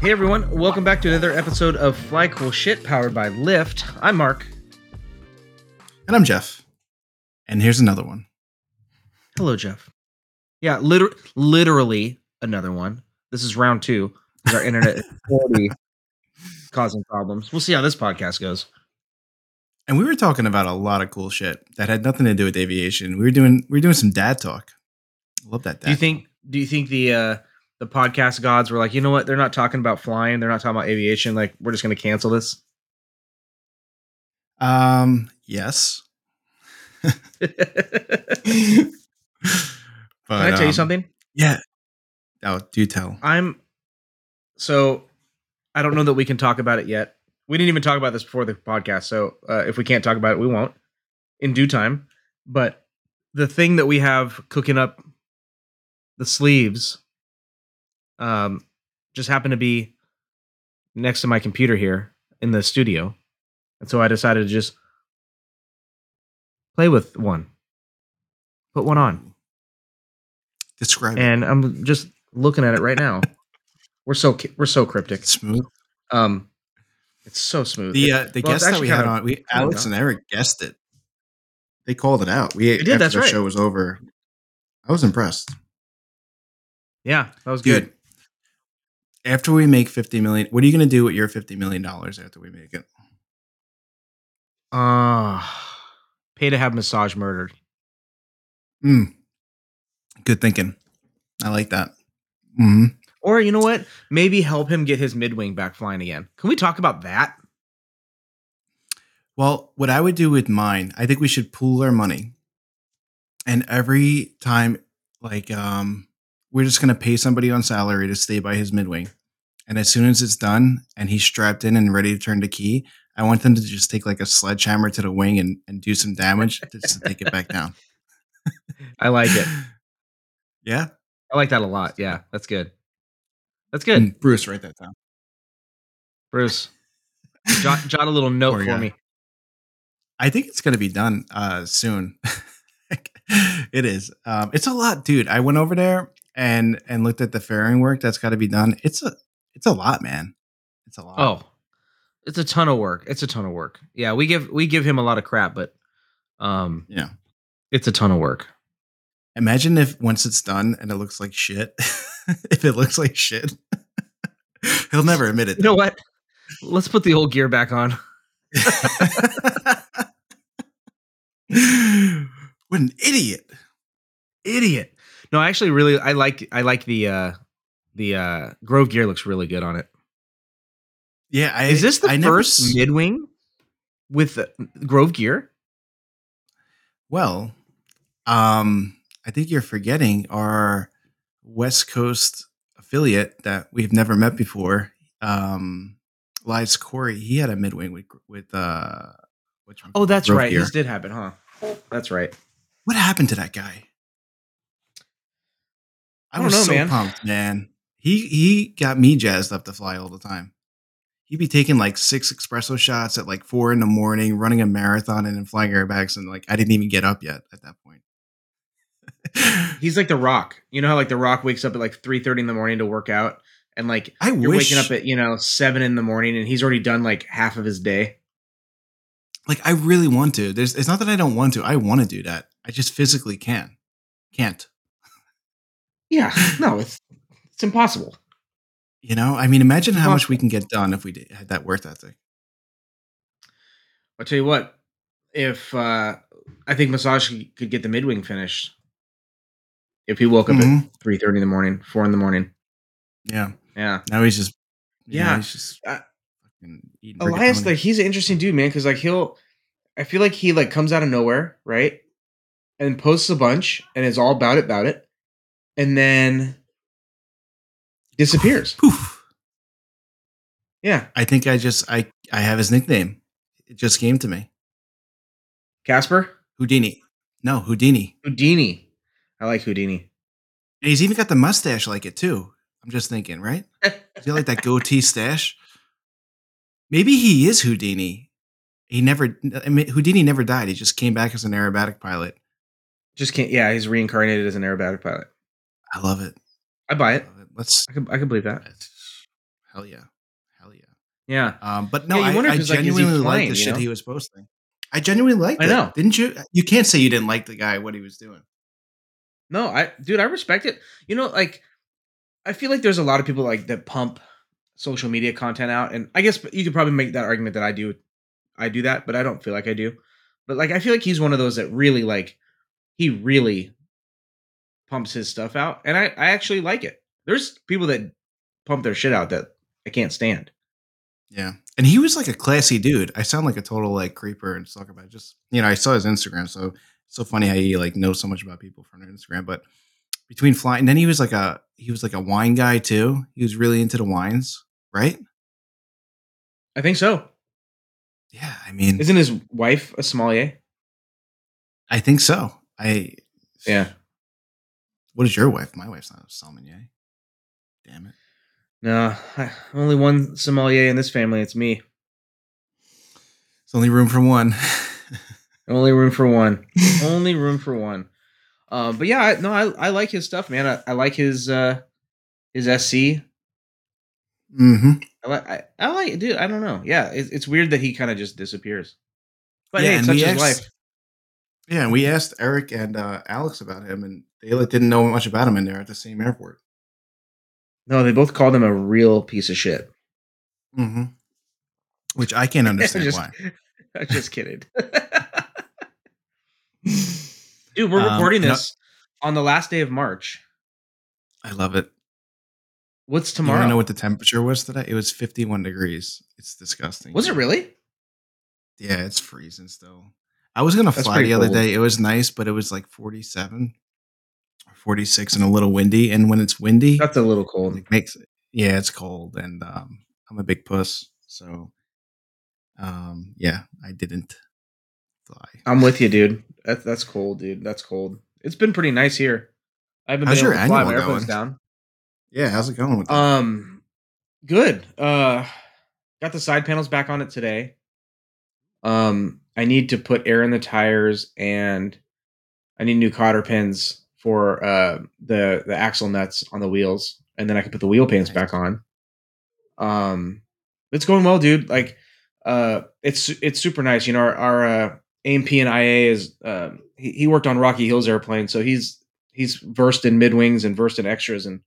Hey everyone, welcome back to another episode of Fly Cool Shit powered by Lift. I'm Mark. And I'm Jeff. And here's another one. Hello, Jeff. Yeah, liter- literally another one. This is round two. Our internet is already causing problems. We'll see how this podcast goes. And we were talking about a lot of cool shit that had nothing to do with aviation. We were doing we were doing some dad talk. I love that dad. Do you think? Do you think the uh, the podcast gods were like, you know what? They're not talking about flying. They're not talking about aviation. Like, we're just going to cancel this. Um yes. Can I tell you um, something? Yeah. Oh, do tell. I'm so I don't know that we can talk about it yet. We didn't even talk about this before the podcast, so uh, if we can't talk about it, we won't in due time. But the thing that we have cooking up the sleeves, um, just happened to be next to my computer here in the studio, and so I decided to just play with one, put one on Describe and I'm just looking at it right now. We're so we're so cryptic. it. Smooth. Um, it's so smooth. The uh, the Well, guest that we had on, we Alex and Eric guessed it. They called it out. We They did, after that's the right. show was over. I was impressed. yeah, that was good. After we make 50 million, what are you going to do with your 50 million dollars after we make it? Ah, pay to have massage murdered. Mm. Good thinking. I like that. hmm Or you know what? Maybe help him get his midwing back flying again. Can we talk about that? Well, what I would do with mine, I think we should pool our money. And every time, like, um, we're just going to pay somebody on salary to stay by his midwing. And as soon as it's done and he's strapped in and ready to turn the key, I want them to just take like a sledgehammer to the wing and, and do some damage to, just to take it back down. I like it. Yeah. I like that a lot. Yeah, that's good. That's good, Mm, Bruce, write that down. Bruce. Jot, jot a little note for me. I think it's going to be done uh, soon. it is. Um, it's a lot, dude. I went over there and and looked at the fairing work that's got to be done. It's a it's a lot, man. It's a lot. Oh, it's a ton of work. It's a ton of work. Yeah, we give we give him a lot of crap, but um, yeah. it's a ton of work. Imagine if once it's done and it looks like shit. if it looks like shit, he'll never admit it. You know what? Let's put the old gear back on. what an idiot! Idiot. No, I actually really I like I like the uh the uh Grove gear looks really good on it. Yeah, I, Is this the I first s- midwing with Grove gear? Well, um, I think you're forgetting our West Coast affiliate that we've never met before. Um, Elias Corey, he had a midwing with with uh, which one? Oh, that's Grove right. gear. This did happen, huh? That's right. What happened to that guy? I, I don't was know, so man. pumped, man. He he got me jazzed up to fly all the time. He'd be taking like six espresso shots at like four in the morning, running a marathon and then flying airbags, and like I didn't even get up yet at that point. He's like the Rock. You know how like the Rock wakes up at like three thirty in the morning to work out, and like I you're wish, waking up at you know seven in the morning, and he's already done like half of his day. like I really want to. There's it's not that I don't want to. I want to do that. I just physically can. Can't. Yeah, no, it's it's impossible. You know? I mean, imagine how much we can get done if we did, had that work ethic. I'll tell you what, if uh I think Massage could get the midwing finished if he woke up Mhm. at three thirty in the morning, four in the morning. Yeah. Yeah, Now he's just you know, Yeah. he's just Uh, eating Elias, like he's an interesting dude, man. Because like he'll, I feel like he like comes out of nowhere, right, and posts a bunch and is all about it, about it, and then disappears. Poof. Yeah, I think I just I I have his nickname. It just came to me. Casper Houdini. No, Houdini. Houdini. I like Houdini. And he's even got the mustache like it too. I'm just thinking, right? Does he like that goatee stash? Maybe he is Houdini. He never I mean, Houdini never died. He just came back as an aerobatic pilot. Just can't. Yeah, he's reincarnated as an aerobatic pilot. I love it. I buy it. Let's I can. I can believe that. hell yeah. Hell yeah. Yeah. Um, but no, Yeah, I, I it's like, is he genuinely like the shit know? he was posting. I genuinely liked I it. know. Didn't you? You can't say you didn't like the guy what he was doing. No, I, dude, I respect it. You know, like, I feel like there's a lot of people like that pump social media content out, and I guess you could probably make that argument that I do. I do that, but I don't feel like I do. But like, I feel like he's one of those that really like, he really pumps his stuff out, and I, I actually like it. There's people that pump their shit out that I can't stand. Yeah. And he was like a classy dude. I sound like a total like creeper and talk about just you know, I saw his Instagram, so it's so funny how he like knows so much about people from Instagram. But between flying and then he was like a he was like a wine guy too. He was really into the wines, right? I think so. Yeah, I mean Isn't his wife a sommelier? I think so. I Yeah. What is your wife? My wife's not a sommelier. Damn it. No, I, only one sommelier in this family. It's me. It's only room for one. Only room for one. Only room for one. Um, but yeah, I, no, I, I like his stuff, man. I, I like his uh his SC. mm-hmm. I like I, I like dude. I don't know. Yeah, it's, it's weird that he kind of just disappears. But Yeah, hey, such is asked- life. Yeah, and we asked Eric and uh, Alex about him, and they like, didn't know much about him, and they're at the same airport. No, they both called him a real piece of shit. Mm-hmm. Which I can't understand just, why. I'm just kidding. Dude, we're Um, recording no- this on the last day of March. I love it. What's tomorrow? to know what the temperature was today? It was 51 degrees. It's disgusting. Was it really? Yeah, it's freezing still. I was gonna fly the other cold. day. It was nice, but it was like 47 46 and a little windy. And when it's windy, That's a little cold. it makes yeah, it's cold. And um, I'm a big puss, so um, yeah, I didn't fly. I'm with you, dude. That's that's cold, dude. That's cold. It's been pretty nice here. I haven't How's been your able to fly. My airplane's going? down. Yeah, how's it going with that? Um, good. Uh, got the side panels back on it today. Um, I need to put air in the tires, and I need new cotter pins for uh the the axle nuts on the wheels, and then I can put the wheel pins back on. Um, it's going well, dude. Like, uh, it's it's super nice. You know, our, our uh, A&P and IA is uh, he, he worked on Rocky Hills airplane, so he's he's versed in mid wings and versed in extras, and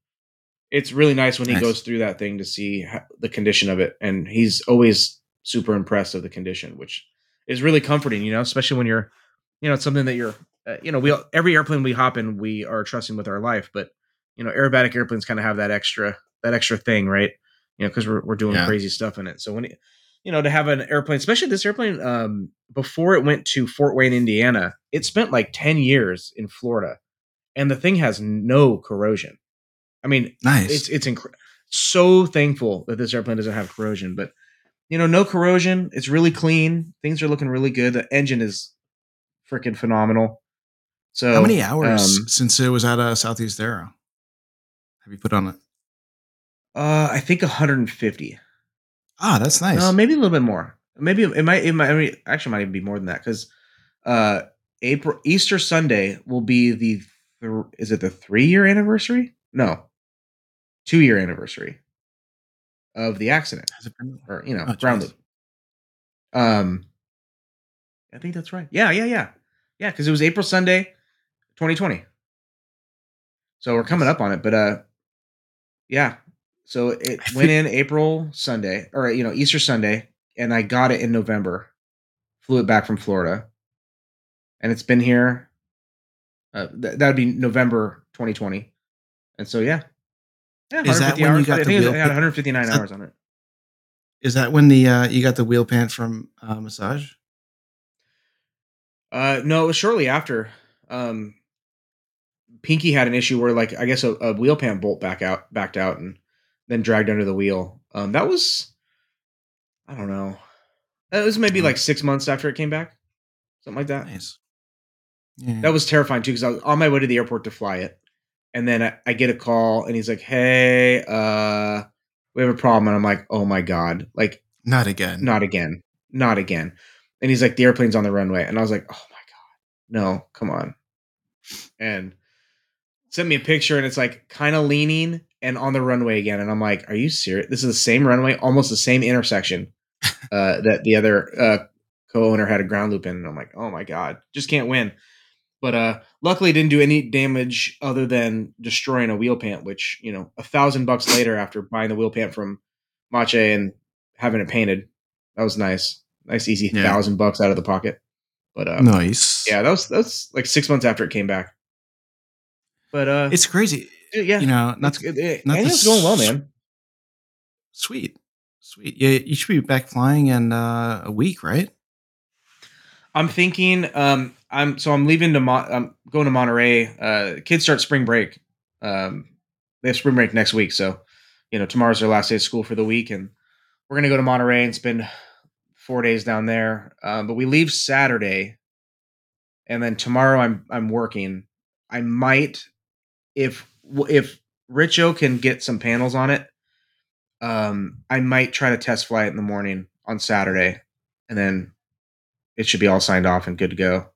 it's really nice when he Nice. goes through that thing to see ho- the condition of it, and he's always super impressed of the condition, which is really comforting. You know, especially when you're, you know, it's something that you're, uh, you know, we every airplane we hop in, we are trusting with our life, but you know, aerobatic airplanes kind of have that extra that extra thing, right? You know, because we're we're doing Yeah. crazy stuff in it. So when it, you know, to have an airplane, especially this airplane, um, before it went to Fort Wayne, Indiana, it spent like ten years in Florida, and the thing has no corrosion. I mean, nice. it's it's so thankful that this airplane doesn't have corrosion, but you know, no corrosion. It's really clean. Things are looking really good. The engine is freaking phenomenal. So How many hours um, since it was at uh, Southeast Aero have you put on it? uh, I think 150. Ah, that's nice. No, maybe a little bit more. Maybe it might. It might. I mean, actually, might even be more than that because uh, April Easter Sunday will be the. Th- is it the three year anniversary? No, two year anniversary of the accident. Has it been- or you know, Oh, ground jeez. Um, I think that's right. Yeah, yeah, yeah, yeah. Because it was April Sunday, 2020. So we're coming up on it, but uh, yeah. So it went in April Sunday, or you know, Easter Sunday, and I got it in November. Flew it back from Florida, and it's been here. Uh, th- that would be November 2020, and so yeah, yeah. Is that 150 when you got I the it wheel had 159 that- hours on it. Is that when the uh, you got the wheel pant from uh, massage? Uh, no, it was shortly after. Um, Pinky had an issue where, like, I guess a, a wheel pan bolt back out, backed out, and then dragged under the wheel. Um, that was, I don't know, It was maybe like six months after it came back, something like that. Nice. Yeah. That was terrifying too because I was on my way to the airport to fly it, and then I, I get a call and he's like, "Hey, uh, we have a problem," and I'm like, "Oh my god!" Like, not again. not again, not again. And he's like, "The airplane's on the runway," and I was like, "Oh my god, no, come on!" And sent me a picture, and it's like kind of leaning and on the runway again, and I'm like, "Are you serious? This is the same runway, almost the same intersection uh, that the other uh, co-owner had a ground loop in." And I'm like, "Oh my god, just can't win." But uh, luckily, it didn't do any damage other than destroying a wheel pant, which you know, a thousand bucks later after buying the wheel pant from Mache and having it painted, that was nice, nice easy Yeah. thousand bucks out of the pocket. But uh, nice. yeah, that was that's like six months after it came back. But uh, It's crazy. yeah, You know, not it's good. It, not the going well, man. sweet. Sweet. Yeah, you should be back flying in uh, a week, right? I'm thinking. Um, I'm so I'm leaving to. I'm going to Monterey. Uh, kids start spring break. Um, they have spring break next week, so you know tomorrow's their last day of school for the week, and we're gonna go to Monterey and spend four days down there. Um, but we leave Saturday, and then tomorrow I'm I'm working. I might, if if Richo can get some panels on it, um, I might try to test fly it in the morning on Saturday, and then it should be all signed off and good to go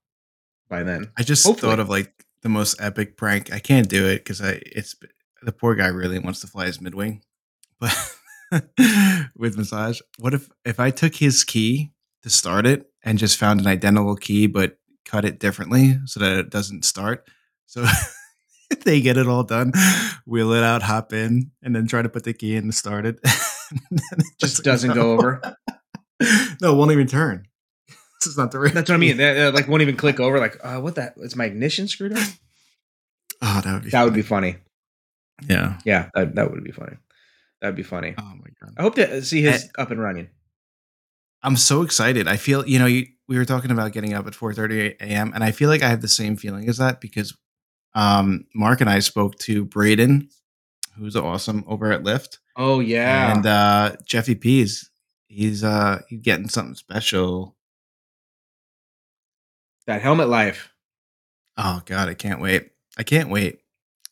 by then. I just Hopefully. thought of like the most epic prank. I can't do it because I it's the poor guy really wants to fly his midwing, but with massage. What if if I took his key to start it and just found an identical key but cut it differently so that it doesn't start? So they get it all done, wheel it out, hop in, and then try to put the key in to start it. It Just doesn't go over. no, it won't even turn. Is not the right. That's what I mean. uh, like won't even click over. Like, uh, what that? Is my ignition screwed up? Oh, that would be. That would be funny. funny. Yeah. Yeah, that, that would be funny. That would be funny. Oh my god. I hope to see his up and running. I'm so excited. I feel, you know, you, we were talking about getting up at 4:30 a.m. and I feel like I have the same feeling as that because um, Mark and I spoke to Braden, who's awesome over at Lift, Oh yeah, and uh, Jeffy P's. He's uh he's getting something special. That helmet life. Oh god, I can't wait. I can't wait.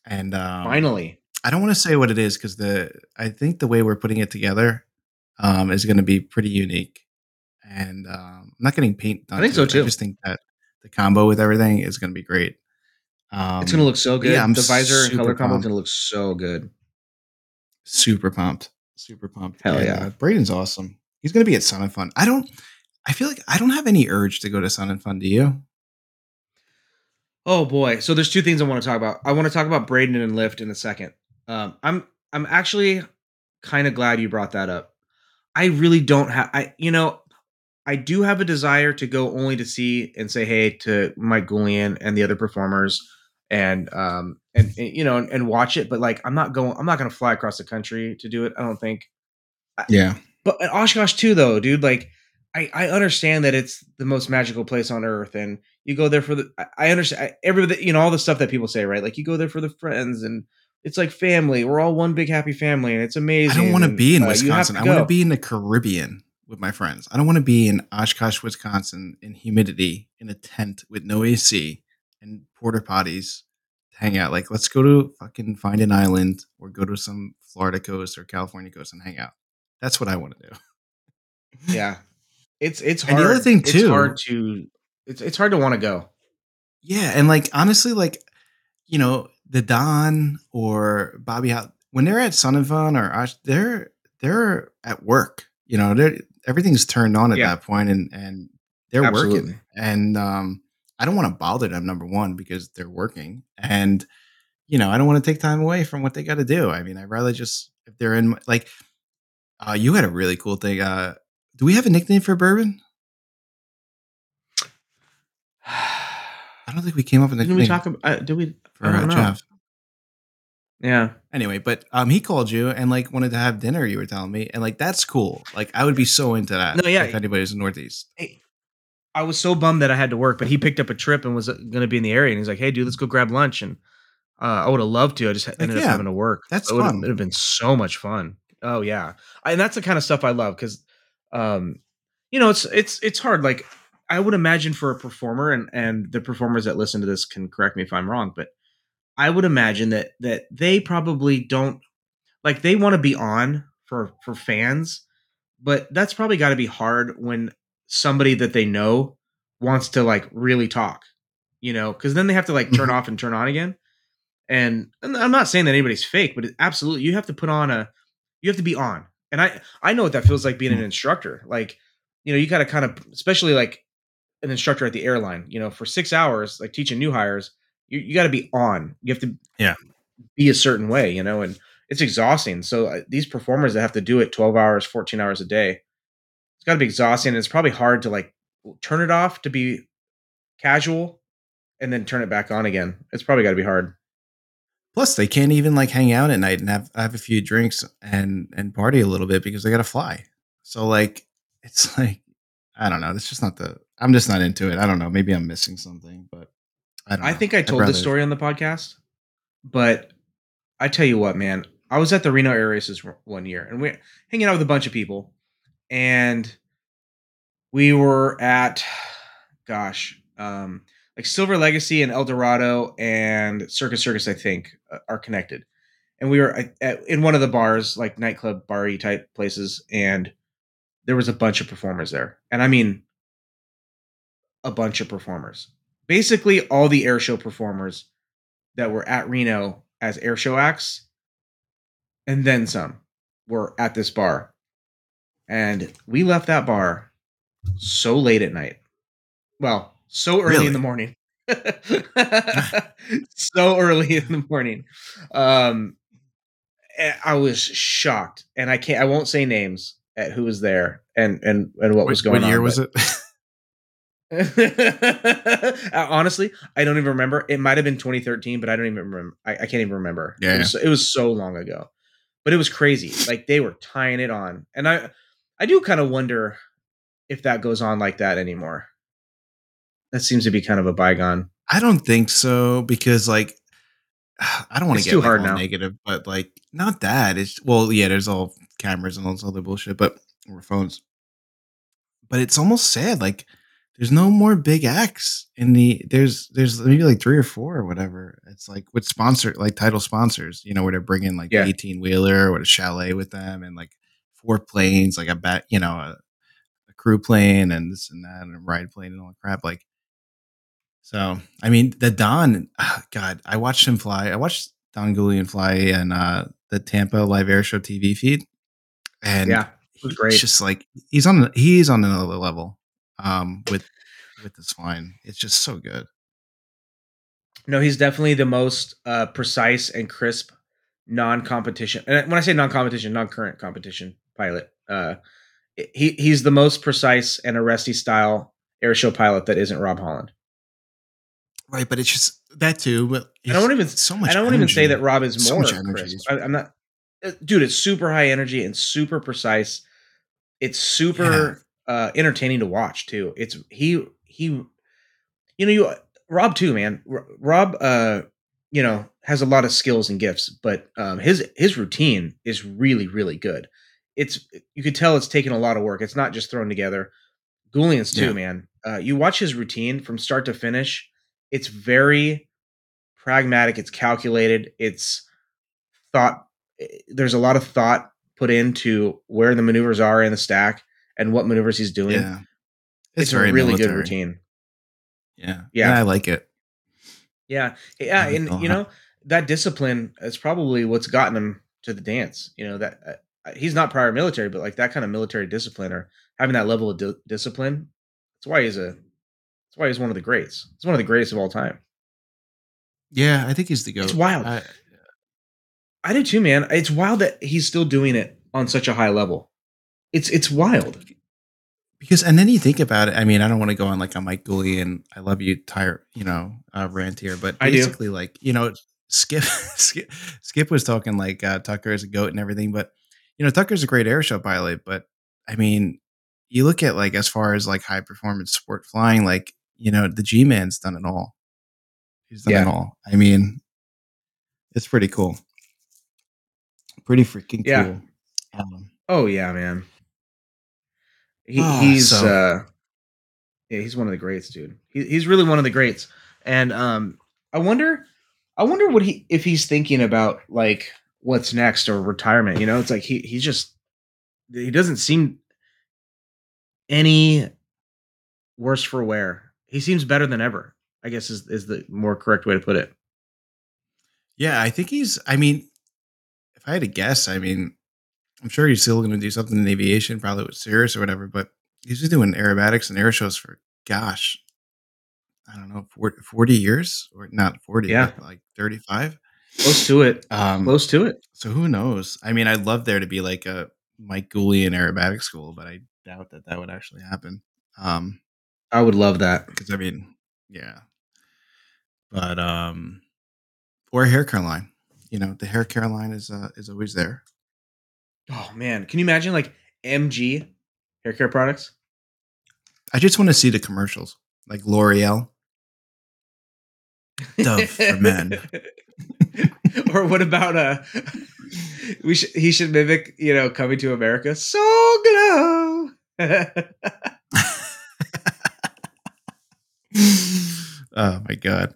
And um, Finally, I don't want to say what it is because the I think the way we're putting it together um, is going to be pretty unique. And um, I'm not getting paint done. I think to so, it. too. I just think that the combo with everything is going to be great. Um, it's gonna look so good. yeah, I'm the visor and color combo is pumped. gonna look so good. super pumped. Super pumped. Hell And, yeah. uh, Braden's awesome. He's going to be at Sun and Fun. I don't. I feel like I don't have any urge to go to Sun and Fun. Do you? Oh boy. So there's two things I want to talk about. I want to talk about Braden and Lift in a second. Um, I'm I'm actually kind of glad you brought that up. I really don't have I you know, I do have a desire to go only to see and say hey to Mike Goulian and the other performers and um and, and, you know and, and watch it, but like I'm not going I'm not gonna fly across the country to do it. I don't think. Yeah. But at Oshkosh too, though, dude. Like, I I understand that it's the most magical place on earth, and you go there for the. I, I understand I, everybody, you know, all the stuff that people say, right? Like, you go there for the friends, and it's like family. We're all one big happy family, and it's amazing I don't want to be in uh, Wisconsin. I want to be in the Caribbean with my friends. I don't want to be in Oshkosh, Wisconsin, in humidity in a tent with no AC and porta potties to hang out. Like, let's go to fucking find an island or go to some Florida coast or California coast and hang out. That's what I want to do. Yeah, it's it's And hard. the other thing, it's hard to it's it's hard to want to go. Yeah, and like honestly, like you know, the Don or Bobby when they're at Sun and Fun or Osh, they're they're at work. You know, they're everything's turned on at Yeah. that point, and and they're Absolutely. working. And um, I don't want to bother them. Number one, because they're working, and you know, I don't want to take time away from what they got to do. I mean, I'd rather just if they're in like, uh, you had a really cool thing. Uh, do we have a nickname for bourbon? I don't think we came up with a Didn't we talk about? Uh, did we? for I uh. Jeff. Yeah, Anyway, but um, he called you and like wanted to have dinner. You were telling me, and like that's cool. Like I would be so into that. No, yeah. if anybody's in the Northeast. Hey, I was so bummed that I had to work, but he picked up a trip and was going to be in the area. And he's like, "Hey, dude, let's go grab lunch." And uh, I would have loved to. I just ended up yeah, having to work. that's it would have fun. it'd have been so much fun. Oh yeah, I, and that's the kind of stuff I love because, um, you know, it's it's it's hard. Like I would imagine for a performer, and and the performers that listen to this can correct me if I'm wrong, but I would imagine that that they probably don't like they want to be on for for fans, but that's probably got to be hard when somebody that they know wants to like really talk, you know, because then they have to like turn Mhm. off and turn on again. And, and I'm not saying that anybody's fake, but it, absolutely, you have to put on a, you have to be on. And I I know what that feels like being an Mhm. instructor. Like, you know, you got to kind of, especially like an instructor at the airline, you know, for six hours, like teaching new hires, you, you got to be on. You have to Yeah. be a certain way, you know, and it's exhausting. So uh, these performers that have to do it 12 hours, 14 hours a day, it's got to be exhausting. And it's probably hard to like turn it off to be casual and then turn it back on again. It's probably got to be hard. Plus, they can't even like hang out at night and have have a few drinks and and party a little bit because they got to fly. So like, it's like I don't know. It's just not the. I'm just not into it. I don't know. Maybe I'm missing something, but I don't. I know. think I told rather- this story on the podcast, but I tell you what, man, I was at the Reno Air Races one year and we're hanging out with a bunch of people, and we were at, gosh, um, like Silver Legacy and El Dorado and Circus Circus, I think, uh, are connected. And we were at, at- in one of the bars, like nightclub, bar type places, and there was a bunch of performers there. And I mean, a bunch of performers. Basically, all the air show performers that were at Reno as air show acts, and then some, were at this bar. And we left that bar so late at night. Well, so early Really? in the morning. so early in the morning. Um eh, I was shocked. And I can't I won't say names at who was there and and and what was going what year on. was it? Uh, Honestly, I don't even remember. It might have been 2013, but I don't even remember. I, I can't even remember. Yeah. It was, it was so long ago, but it was crazy. Like they were tying it on, and I, I do kind of wonder if that goes on like that anymore. That seems to be kind of a bygone. I don't think so because like I don't want to get too like, hard all now. negative, but like not that. It's well, yeah, there's all cameras and all this other bullshit, but or phones. But it's almost sad. Like there's no more big acts in the there's there's maybe like three or four or whatever. It's like with sponsor like title sponsors, you know, where they're bringing like Yeah. 18 wheeler or a chalet with them and like four planes, like a bat, you know, a, a crew plane and this and that and a ride plane and all that crap. Like so, I mean, the Don, ah, God, I watched him fly. I watched Don Goulian fly in uh, the Tampa Live Air Show TV feed, and yeah, it was he's great. just like he's on he's on another level um, with with this flying. It's just so good. No, he's definitely the most uh, precise and crisp non-competition. And when I say non-competition, non-current competition pilot, uh, he he's the most precise and Aresti style air show pilot that isn't Rob Holland. Right, but it's just that too. But I won't even so much. I won't even say that Rob is more energy. crisp. I, I'm not, uh, dude. It's super high energy and super precise. It's super uh, entertaining to watch too. It's he he, you know you Rob too, man. Rob, uh, you know, has a lot of skills and gifts, but um, his his routine is really really good. It's you could tell it's taken a lot of work. It's not just thrown together. Goulian's too, Yeah. man. Uh, you watch his routine from start to finish. It's very pragmatic. It's calculated. It's thought. eh, There's a lot of thought put into where the maneuvers are in the stack and what maneuvers he's doing. Yeah, It's, a really good routine. Yeah, Yeah. And I like it. Yeah, yeah, Yeah, and you know that discipline is probably what's gotten him to the dance. You know that uh, he's not prior military, but like that kind of military discipline or having that level of di- discipline. That's why he's a. That's why he's one of the greats. He's one of the greatest of all time. Yeah, I think he's the goat. It's wild. I, I do too, man. It's wild that he's still doing it on such a high level. It's it's wild. because and then you think about it i mean i don't want to go on like a mike Goulian, i love you tire you know uh, rant here but basically like you know skip skip skip was talking like uh, tucker is a goat and everything but you know tucker's a great air show pilot but i mean you look at like as far as like high performance sport flying like you know the g-man's done it all he's done Yeah. it all i mean it's pretty cool pretty freaking Yeah. cool um, Oh yeah, man. He, Oh, he's so- uh, yeah, he's one of the greats, dude. He, he's really one of the greats. And um, I wonder, I wonder what he if he's thinking about like what's next or retirement. You know, it's like he he's just he doesn't seem any worse for wear. He seems better than ever. I guess is is the more correct way to put it. Yeah, I think he's. I mean, if I had to guess, I mean, I'm sure he's still going to do something in aviation, probably with Cirrus or whatever. But he's been doing aerobatics and air shows for, gosh, I don't know, 40, 40 years or not 40, Yeah. like 35. Close to it. Um, Close to it. So who knows? I mean, I'd love there to be like a Mike Goulian aerobatic school, but I doubt that that would actually happen. Um, I would love that. because I mean, yeah, but um, or a hair care line. You know, the hair care line is uh, is always there. Oh man, can you imagine like MG hair care products? I just want to see the commercials, like L'Oreal. Dove for men. or what about uh we should he should mimic, you know, coming to America. Soul Glo. oh my god.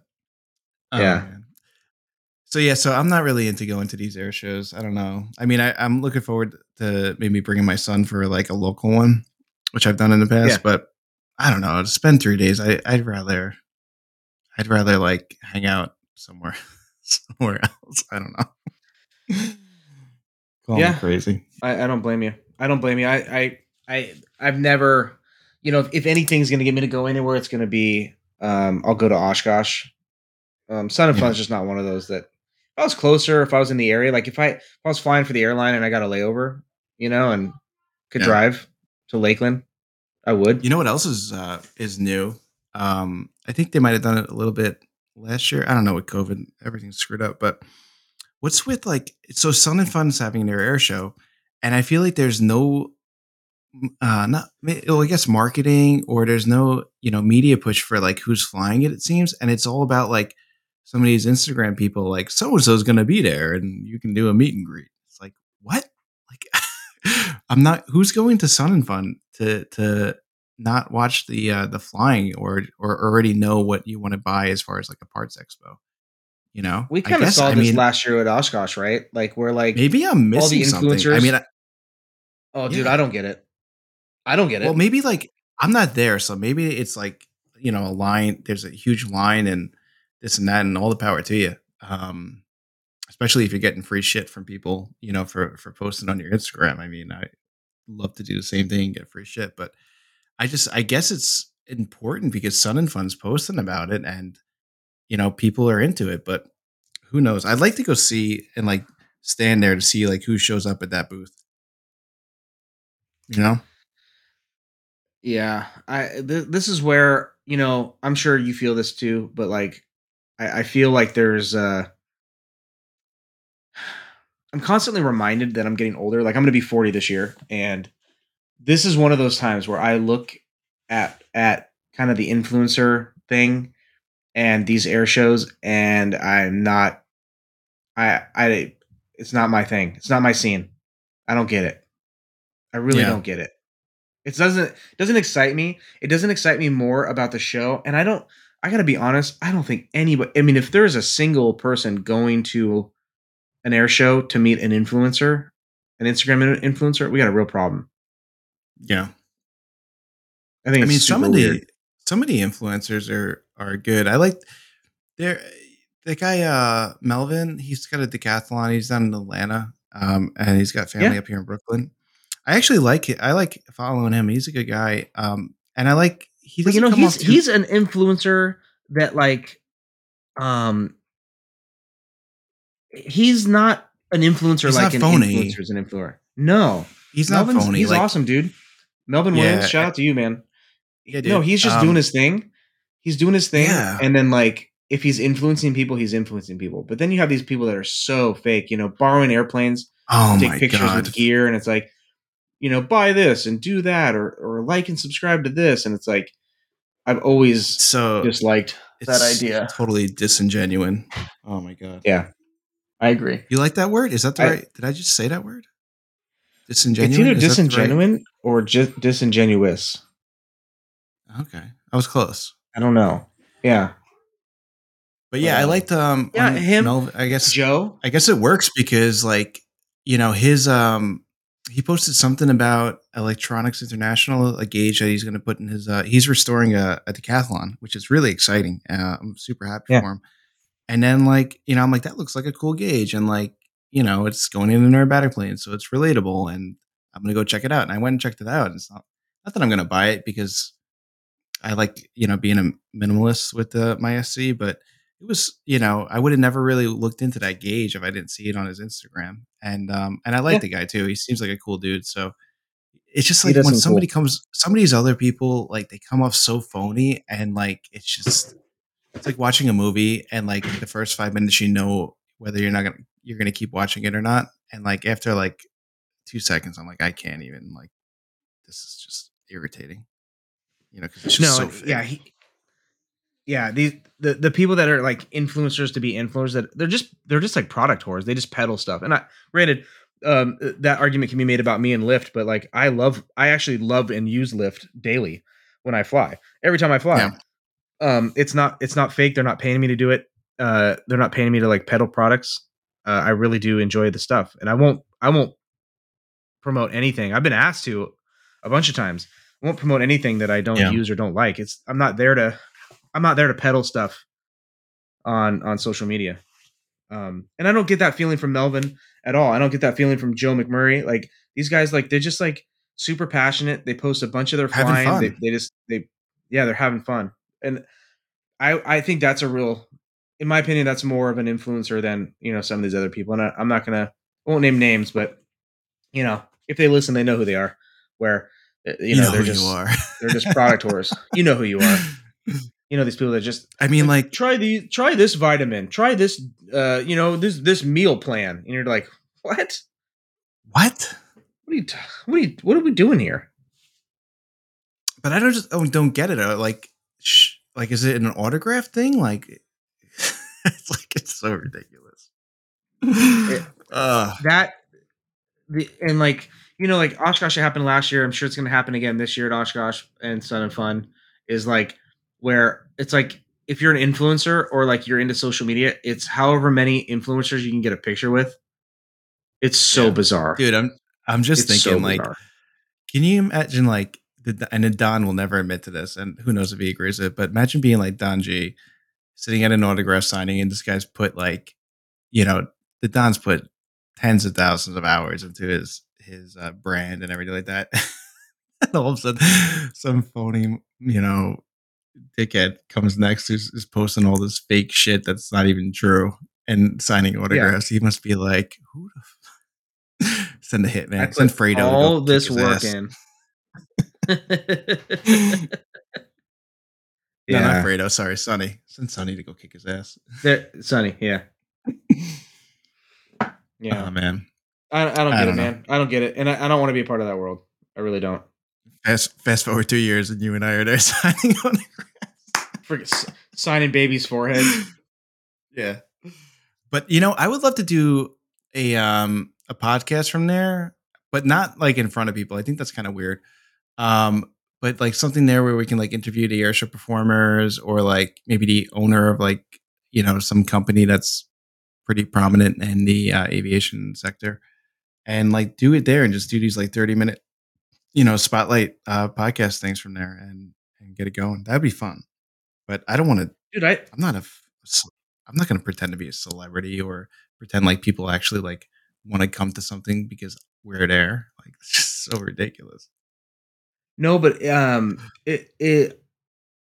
Oh, Yeah. man. So yeah, so I'm not really into going to these air shows. I don't know. I mean, I, I'm looking forward to maybe bringing my son for like a local one, which I've done in the past. Yeah. But I don't know. To spend three days, I, I'd rather, I'd rather like hang out somewhere, somewhere else. I don't know. Call Yeah. me crazy. I, I don't blame you. I don't blame you. I I I I've never, you know, if, if anything's gonna get me to go anywhere, it's gonna be um I'll go to Oshkosh. Um Sun and Yeah. Fun's just not one of those that if I was closer, if I was in the area, like if I if I was flying for the airline and I got a layover, you know, and could Yeah. drive to Lakeland, I would. You know what else is uh, is new? Um, I think they might have done it a little bit last year. I don't know with COVID, everything's screwed up. But what's with like so Sun and Fun's having their air show, and I feel like there's no, uh, not well, I guess marketing or there's no you know media push for like who's flying it. It seems, and it's all about like some of these Instagram people like so and so's going to be there, and you can do a meet and greet. It's like what? Like I'm not. Who's going to Sun and Fun to to not watch the uh, the flying or or already know what you want to buy as far as like a parts expo? You know, We kind of saw I this mean, last year at Oshkosh, right? Like we're like, Maybe I'm all the missing something. I mean, I, oh, dude, yeah. I don't get it. I don't get it. well, maybe like I'm not there, so maybe it's like you know a line. There's a huge line and this and that, and all the power to you. Um, especially if you're getting free shit from people, you know, for for posting on your Instagram. I mean, I love to do the same thing, and get free shit, but I just I guess it's important because Sun and Fun's posting about it, and you know people are into it. But who knows? I'd like to go see and like stand there to see like who shows up at that booth. You know. Yeah, I th- this is where you know I'm sure you feel this too, but like I, I feel like there's uh I'm constantly reminded that I'm getting older. Like I'm going to be 40 this year, and this is one of those times where I look at at kind of the influencer thing and these air shows, and I'm not. I I it's not my thing. It's not my scene. I don't get it. I really Yeah. don't get it. It doesn't doesn't excite me. It doesn't excite me more about the show. And I don't I gotta be honest, I don't think anybody I mean, if there's a single person going to an air show to meet an influencer, an Instagram influencer, we got a real problem. Yeah. I think I mean, some of the weird. some of the influencers are are good. I like there the guy uh Melvin. He's got a decathlon. He's down in Atlanta, um, and he's got family Yeah. up here in Brooklyn. I actually like it. I like following him. He's a good guy. Um, and I like he But you know, he's too- he's an influencer that like um he's not an influencer He's like an phony. influencer's an influencer. No. he's not phony. He's like, awesome, dude. Melvin Yeah, Williams, shout out to you, man. Yeah, dude. No, he's just Um, doing his thing. He's doing his thing, Yeah. and then like if he's influencing people, he's influencing people. But then you have these people that are so fake, you know, borrowing airplanes, Oh take pictures god! with gear, and it's like, you know, buy this and do that, or or like and subscribe to this, and it's like, I've always So disliked that idea. Totally disingenuine. Oh my god! Yeah, I agree. You like that word? Is that the I- right? Did I just say that word? Disingenuous. It's either Is that right- disingenuine or just disingenuous. Okay, I was close. I don't know. Yeah, But yeah, I Um, liked um yeah, him- Mel- I guess Joe. I guess it works because like you know his um he posted something about Electronics International a gauge that he's going to put in his uh he's restoring a, a decathlon which is really exciting. Uh, I'm super happy Yeah. for him. And then like you know I'm like that looks like a cool gauge and like you know it's going in an aerobatic plane so it's relatable and I'm gonna go check it out and I went and checked it out and it's not not that I'm gonna buy it because I like you know being a minimalist with the my SC but it was you know i would have never really looked into that gauge if i didn't see it on his instagram and um and i like Yeah. the guy too he seems like a cool dude so it's just like when somebody cool. comes some of these other people like they come off so phony and like it's just it's like watching a movie and like the first five minutes you know whether you're not gonna you're gonna keep watching it or not and like after like two seconds i'm like i can't even like this is just irritating you know because it's No, so and- yeah, he, yeah. These the the people that are like influencers to be influencers that they're just they're just like product whores. They just peddle stuff. And I granted, um, that argument can be made about me and Lift, but like I love, I actually love and use Lift daily when I fly. Every time I fly, Yeah. um, it's not it's not fake. They're not paying me to do it. Uh, they're not paying me to like peddle products. Uh, I really do enjoy the stuff, and I won't I won't promote anything. I've been asked to a bunch of times. I won't promote anything that I don't Yeah. use or don't like. It's I'm not there to I'm not there to peddle stuff on on social media. Um, and I don't get that feeling from Melvin at all. I don't get that feeling from Joe McMurray. Like these guys, like they're just like super passionate. They post a bunch of their Having flying. They, fun. they just they yeah they're having fun. And I I think that's a real, in my opinion, that's more of an influencer than you know some of these other people. And I, I'm not gonna I won't name names, but you know if they listen, they know who they are. Where uh, you, know, they're who just you are they're just product whores. You know who you are. You know these people that just I mean, like, try the try this vitamin, try this uh you know this this meal plan, and you're like, what? what? What are you t- what are you what are we doing here? But I don't just oh, don't get it. Like, sh- like, is it an autograph thing? Like, it's like it's so ridiculous. uh, That the and like you know like Oshkosh happened last year. I'm sure it's gonna happen again this year at Oshkosh and Sun and Fun is like where it's like if you're an influencer or like you're into social media, it's however many influencers you can get a picture with. It's so Yeah. bizarre, dude, I'm I'm just It's so thinking, like, bizarre. can you imagine, like, and Don will never admit to this, and who knows if he agrees with it, but imagine being like Don G, sitting at an autograph signing, and this guy's put like, you know, the Don's put tens of thousands of hours into his his uh, brand and everything like that. and all of a sudden, some phony, you know, dickhead comes next who's is posting all this fake shit that's not even true and signing autographs. He must be like, who the f-? send a hitman, I send Fredo. all this his work ass. in. No, not yeah, Fredo. Sorry, Sonny. Send Sonny to go kick his ass. There- Sonny. Yeah, yeah. Oh man, I, I don't I get don't it, know. man. I don't get it, and I, I don't want to be a part of that world. I really don't. Fast fast forward two years and you and I are there signing on. Signing baby's forehead. yeah, but you know, I would love to do a um a podcast from there, but not like in front of people. I think that's kind of weird. Um, but like something there where we can like interview the airshow performers or like maybe the owner of like you know some company that's pretty prominent in the uh, aviation sector and like do it there and just do these like 30 minute you know spotlight uh podcast things from there and and get it going that'd be fun but i don't want to Dude, I i'm not a i'm not going to pretend to be a celebrity or pretend like people actually like want to come to something because we're there like it's just so ridiculous no, but um, it it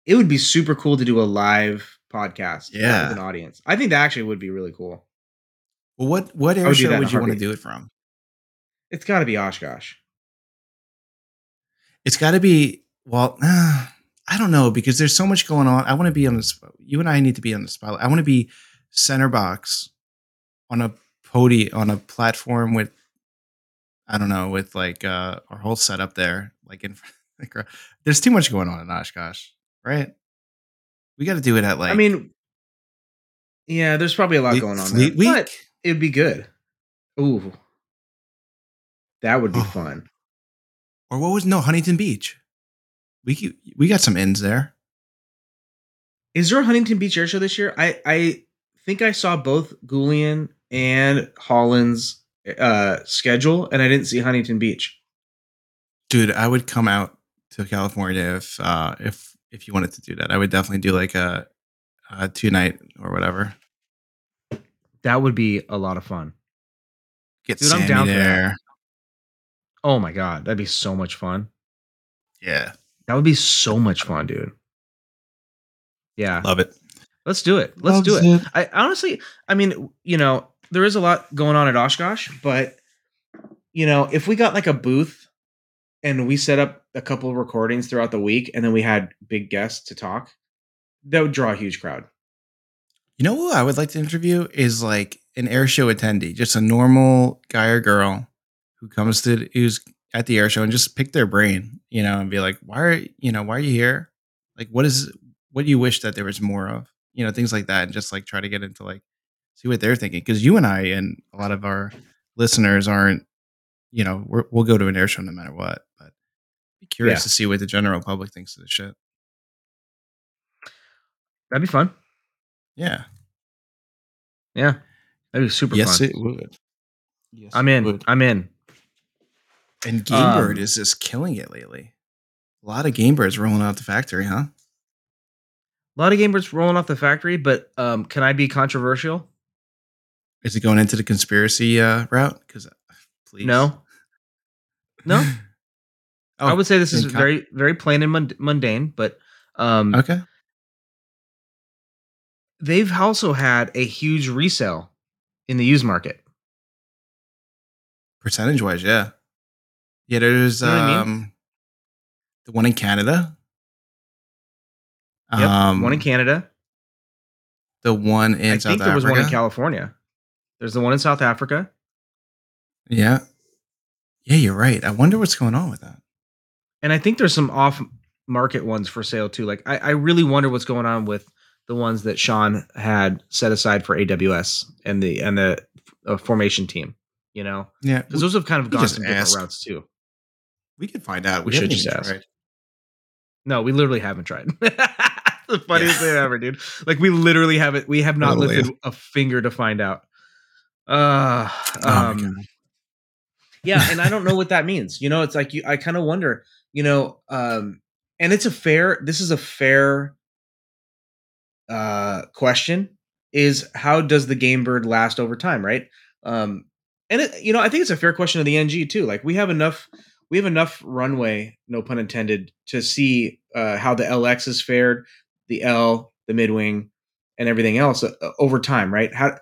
it would be super cool to do a live podcast, Yeah. with an audience. I think that actually would be really cool. well what what air would show would you want to do it from It's got to be Oshkosh. It's got to be well i don't know because there's so much going on i want to be on the spot you and i need to be on the spotlight i want to be center box on a podium on a platform with i don't know with like uh our whole setup there like in like, uh, there's too much going on in oshkosh right we got to do it at like I mean, yeah, there's probably a lot Fleet- going on Fleet there, week but it'd be good. Ooh, That would be Oh. fun. Or what was no Huntington Beach? We we got some ends there. Is there a Huntington Beach Air Show this year? I I think I saw both Goulian and Holland's uh, schedule, and I didn't see Huntington Beach. Dude, I would come out to California if uh if if you wanted to do that. I would definitely do like a, a two night or whatever. That would be a lot of fun. Get Dude, I'm Sammy down for that. there. Oh my god, that'd be so much fun. Yeah, That would be so much fun, dude. Yeah, love it. let's do it. Let's do Loves it. I honestly, I mean, you know, there is a lot going on at Oshkosh, but you know, if we got like a booth and we set up a couple of recordings throughout the week, and then we had big guests to talk, that would draw a huge crowd. You know who I would like to interview is like an air show attendee, just a normal guy or girl who comes to who's at the air show and just pick their brain, you know, and be like, why are you know, why are you here? Like what is what do you wish that there was more of? You know, things like that, and just like try to get into like see what they're thinking. Because you and I and a lot of our listeners aren't, you know, we're, we'll go to an air show no matter what. But be curious Yeah. to see what the general public thinks of the shit. That'd be fun. Yeah. Yeah, that'd be super yes, fun. it would. Yes, I'm in. would. I'm in. And Game Bird Um, is just killing it lately. A lot of Game Birds rolling out the factory, huh? A lot of gamers rolling off the factory, but um, can I be controversial? Is it going into the conspiracy uh, route? Because please, No, no. Oh, I would say this is con- very, very plain and mund- mundane, but um, okay. they've also had a huge resale in the used market. Percentage wise, yeah, yeah. There's You know what I mean? um the one in Canada. Yep, Um, one in Canada. the one in I South think there was one in California. There's the one in South Africa. Yeah, yeah, you're right. I wonder what's going on with that. and I think there's some off market ones for sale too. Like I, I really wonder what's going on with the ones that Sean had set aside for AWS and the and the uh, formation team. You know, Yeah, because those have kind of gone some different ask. routes too. We could find out. We We, should just ask. tried. No, we literally haven't tried. the funniest Yeah. thing ever, dude. Like we literally haven't. We have not Totally. lifted a finger to find out. Uh, Oh um, God. yeah and i don't know what that means you know it's like you i kind of wonder you know um and it's a fair this is a fair uh question is how does the game bird last over time right um and it, you know i think it's a fair question of the ng too like we have enough we have enough runway no pun intended to see uh how the lx has fared the l the midwing and everything else uh, over time right? How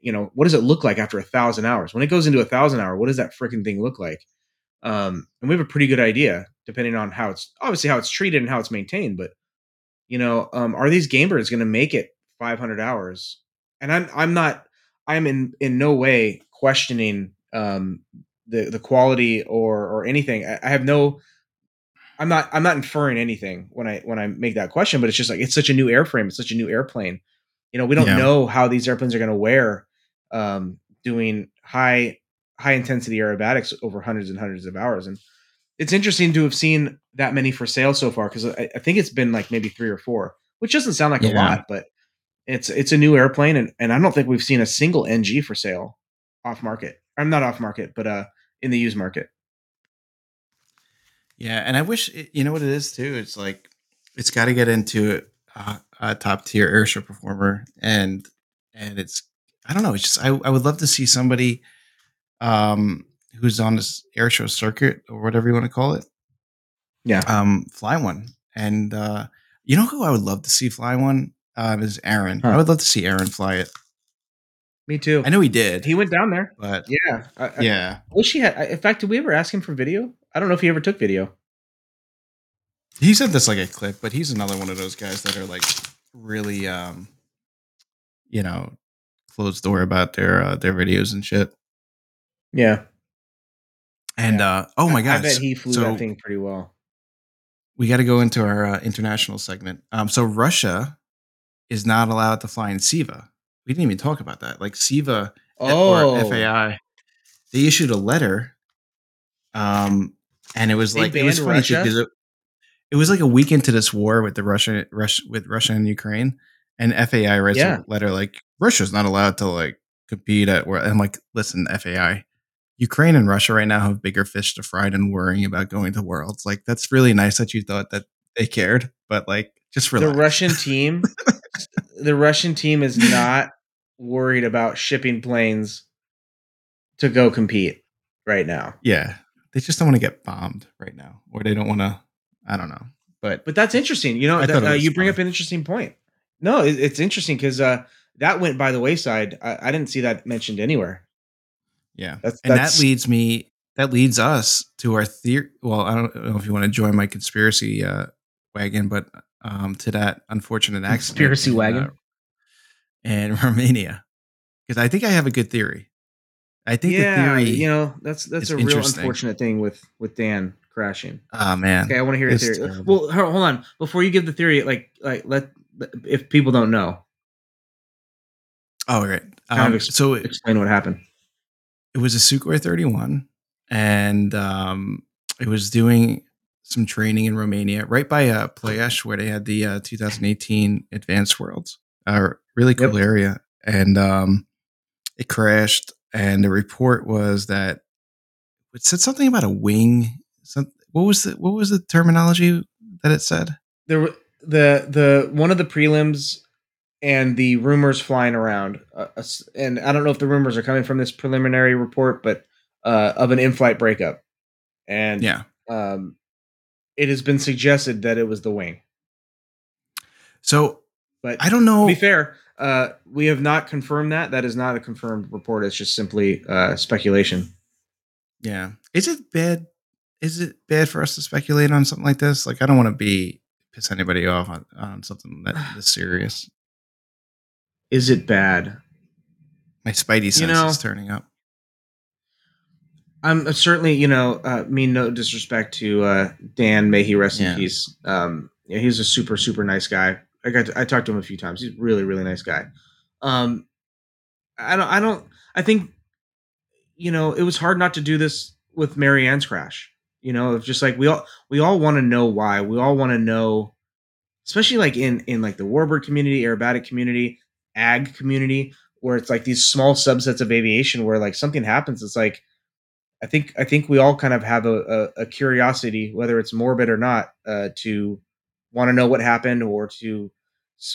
you know what does it look like after a thousand hours? When it goes into a thousand hour what does that freaking thing look like? Um and we have a pretty good idea depending on how it's obviously how it's treated and how it's maintained but you know um are these game birds going to make it 500 hours? And i'm i'm not i'm in in no way questioning um the the quality or or anything i, I have no i'm not i'm not inferring anything when i when i make that question but it's just like it's such a new airframe it's such a new airplane you know we don't Yeah. know how these airplanes are going to wear um doing high high intensity aerobatics over hundreds and hundreds of hours and it's interesting to have seen that many for sale so far because I, I think it's been like maybe three or four which doesn't sound like a lot but it's it's a new airplane and, and i don't think we've seen a single ng for sale off market i'm not off market but uh in the used market Yeah, and I wish it, you know what it is too. It's like it's got to get into a, a top tier airshow performer, and and it's I don't know. It's just I I would love to see somebody um who's on this airshow circuit or whatever you want to call it. Yeah. Um, fly one, and uh you know who I would love to see fly one um, is Aaron. Huh. I would love to see Aaron fly it. Me too. I know he did, he went down there. But yeah I, I yeah, wish he had I- in fact did we ever ask him for video? I don't know if he ever took video. He sent this like a clip, but he's another one of those guys that are like really, um, you know, closed door about their uh, their videos and shit. yeah. And uh, oh my god, i bet he flew so that thing pretty well. we got to go into our uh, international segment. Um, so Russia is not allowed to fly in CIVA. We didn't even talk about that. Like CIVA oh or FAI, they issued a letter Um, and it was They like it was funny too, Russia? 'cause it, it was like a week into this war with the Russia, Russia with Russia and Ukraine, and FAI writes Yeah. a letter like Russia's not allowed to like compete at where. I'm like, listen, FAI, Ukraine and Russia right now have bigger fish to fry than worrying about going to worlds. Like that's really nice that you thought that they cared, but like just for the. Russian team, the Russian team is not worried about shipping planes to go compete right now. yeah, they just don't want to get bombed right now, or they don't want to. I don't know, but But that's interesting. You know, that, uh, you bring fun. up an interesting point. No, it, it's interesting because uh, that went by the wayside. I, I didn't see that mentioned anywhere. Yeah. That's- and that's- that leads me that leads us to our theory well i don't know if you want to join my conspiracy uh wagon but um to that unfortunate accident Conspiracy in, wagon? uh, in romania because i think i have a good theory i think yeah, the theory you know, that's that's a real unfortunate thing with with Dan crashing. oh man Okay, I want to hear your theory. terrible. Well, hold on. Before you give the theory, like like let if people don't know, oh right kind of um, ex- so it, explain what happened. it was a sukhoi 31 and um it was doing some training in romania right by uh Ploiești, where they had the uh 2018 advanced worlds uh really cool Yep. area. And um it crashed and the report was that it said something about a wing some, what was the what was the terminology that it said? There were the the one of the prelims and the rumors flying around, uh, uh, and I don't know if the rumors are coming from this preliminary report, but uh, of an in-flight breakup, and yeah. um, it has been suggested that it was the wing. so But i don't know to be fair, uh, we have not confirmed that. That is not a confirmed report. It's just simply uh, speculation. Yeah. Is it bad? Is it bad for us to speculate on something like this? Like, I don't want to be piss anybody off on, on something that this serious. Is it bad? My spidey sense know- is turning up. I'm certainly, you know, uh, mean no disrespect to uh, Dan. May he rest Yeah. in peace. Um, yeah, he's a super, super nice guy. I got, to, I talked to him a few times. He's a really, really nice guy. Um, I don't, I don't, I think, you know, it was hard not to do this with Marianne's crash. You know, it's just like we all, we all want to know why. We all want to know, especially like in in like the warbird community, aerobatic community, ag community, where it's like these small subsets of aviation where like something happens. It's like I think I think we all kind of have a, a, a curiosity, whether it's morbid or not, uh, to want to know what happened or to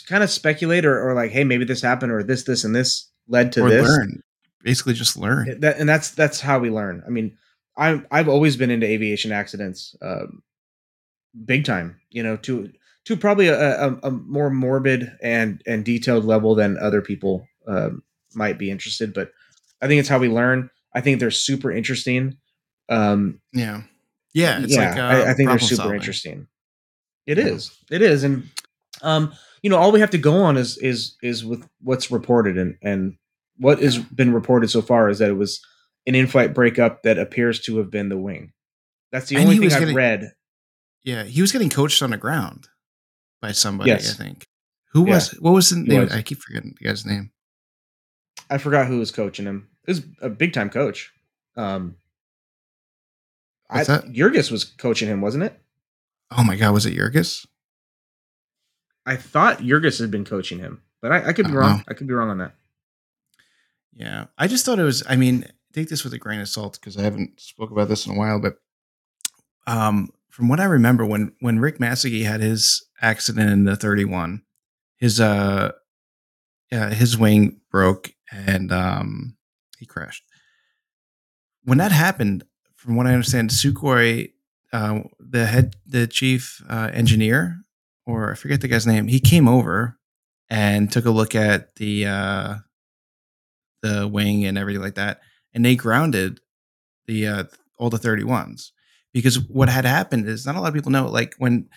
kind of speculate or, or like, hey, maybe this happened or this, this, and this led to or this. learn. Basically, just learn. That, and that's that's how we learn. I mean, I'm I've always been into aviation accidents, um, big time. You know, to to probably a, a, a more morbid and and detailed level than other people um, might be interested. But I think it's how we learn. I think they're super interesting. Um, Yeah. Yeah. It's yeah, like, uh, I, I think they're super solving. interesting. It Yeah. is. It is, and um, you know, all we have to go on is is is with what's reported, and and what has been reported so far is that it was an in-flight breakup that appears to have been the wing. That's the And only thing I've getting- read. Yeah. He was getting coached on the ground by somebody, Yes. I think. Who Yeah. was What was the name? was. I keep forgetting the guy's name. I forgot who was coaching him. It was a big time coach. Um, I, What's that? Jurgis was coaching him, wasn't it? Oh my God. Was it Jurgis? I thought Jurgis had been coaching him, but I, I could be don't wrong. know. I could be wrong on that. Yeah, I just thought it was. I mean, take this with a grain of salt because I haven't spoke about this in a while. But um, from what I remember, when when Rick Massegee had his accident in the 31, his uh, yeah, his wing broke and um, he crashed. When that happened, from what I understand, Sukhoi, uh, the head, the chief uh, engineer, or I forget the guy's name, he came over and took a look at the uh, the wing and everything like that, and they grounded the uh, all the 31s because what had happened is not a lot of people know like when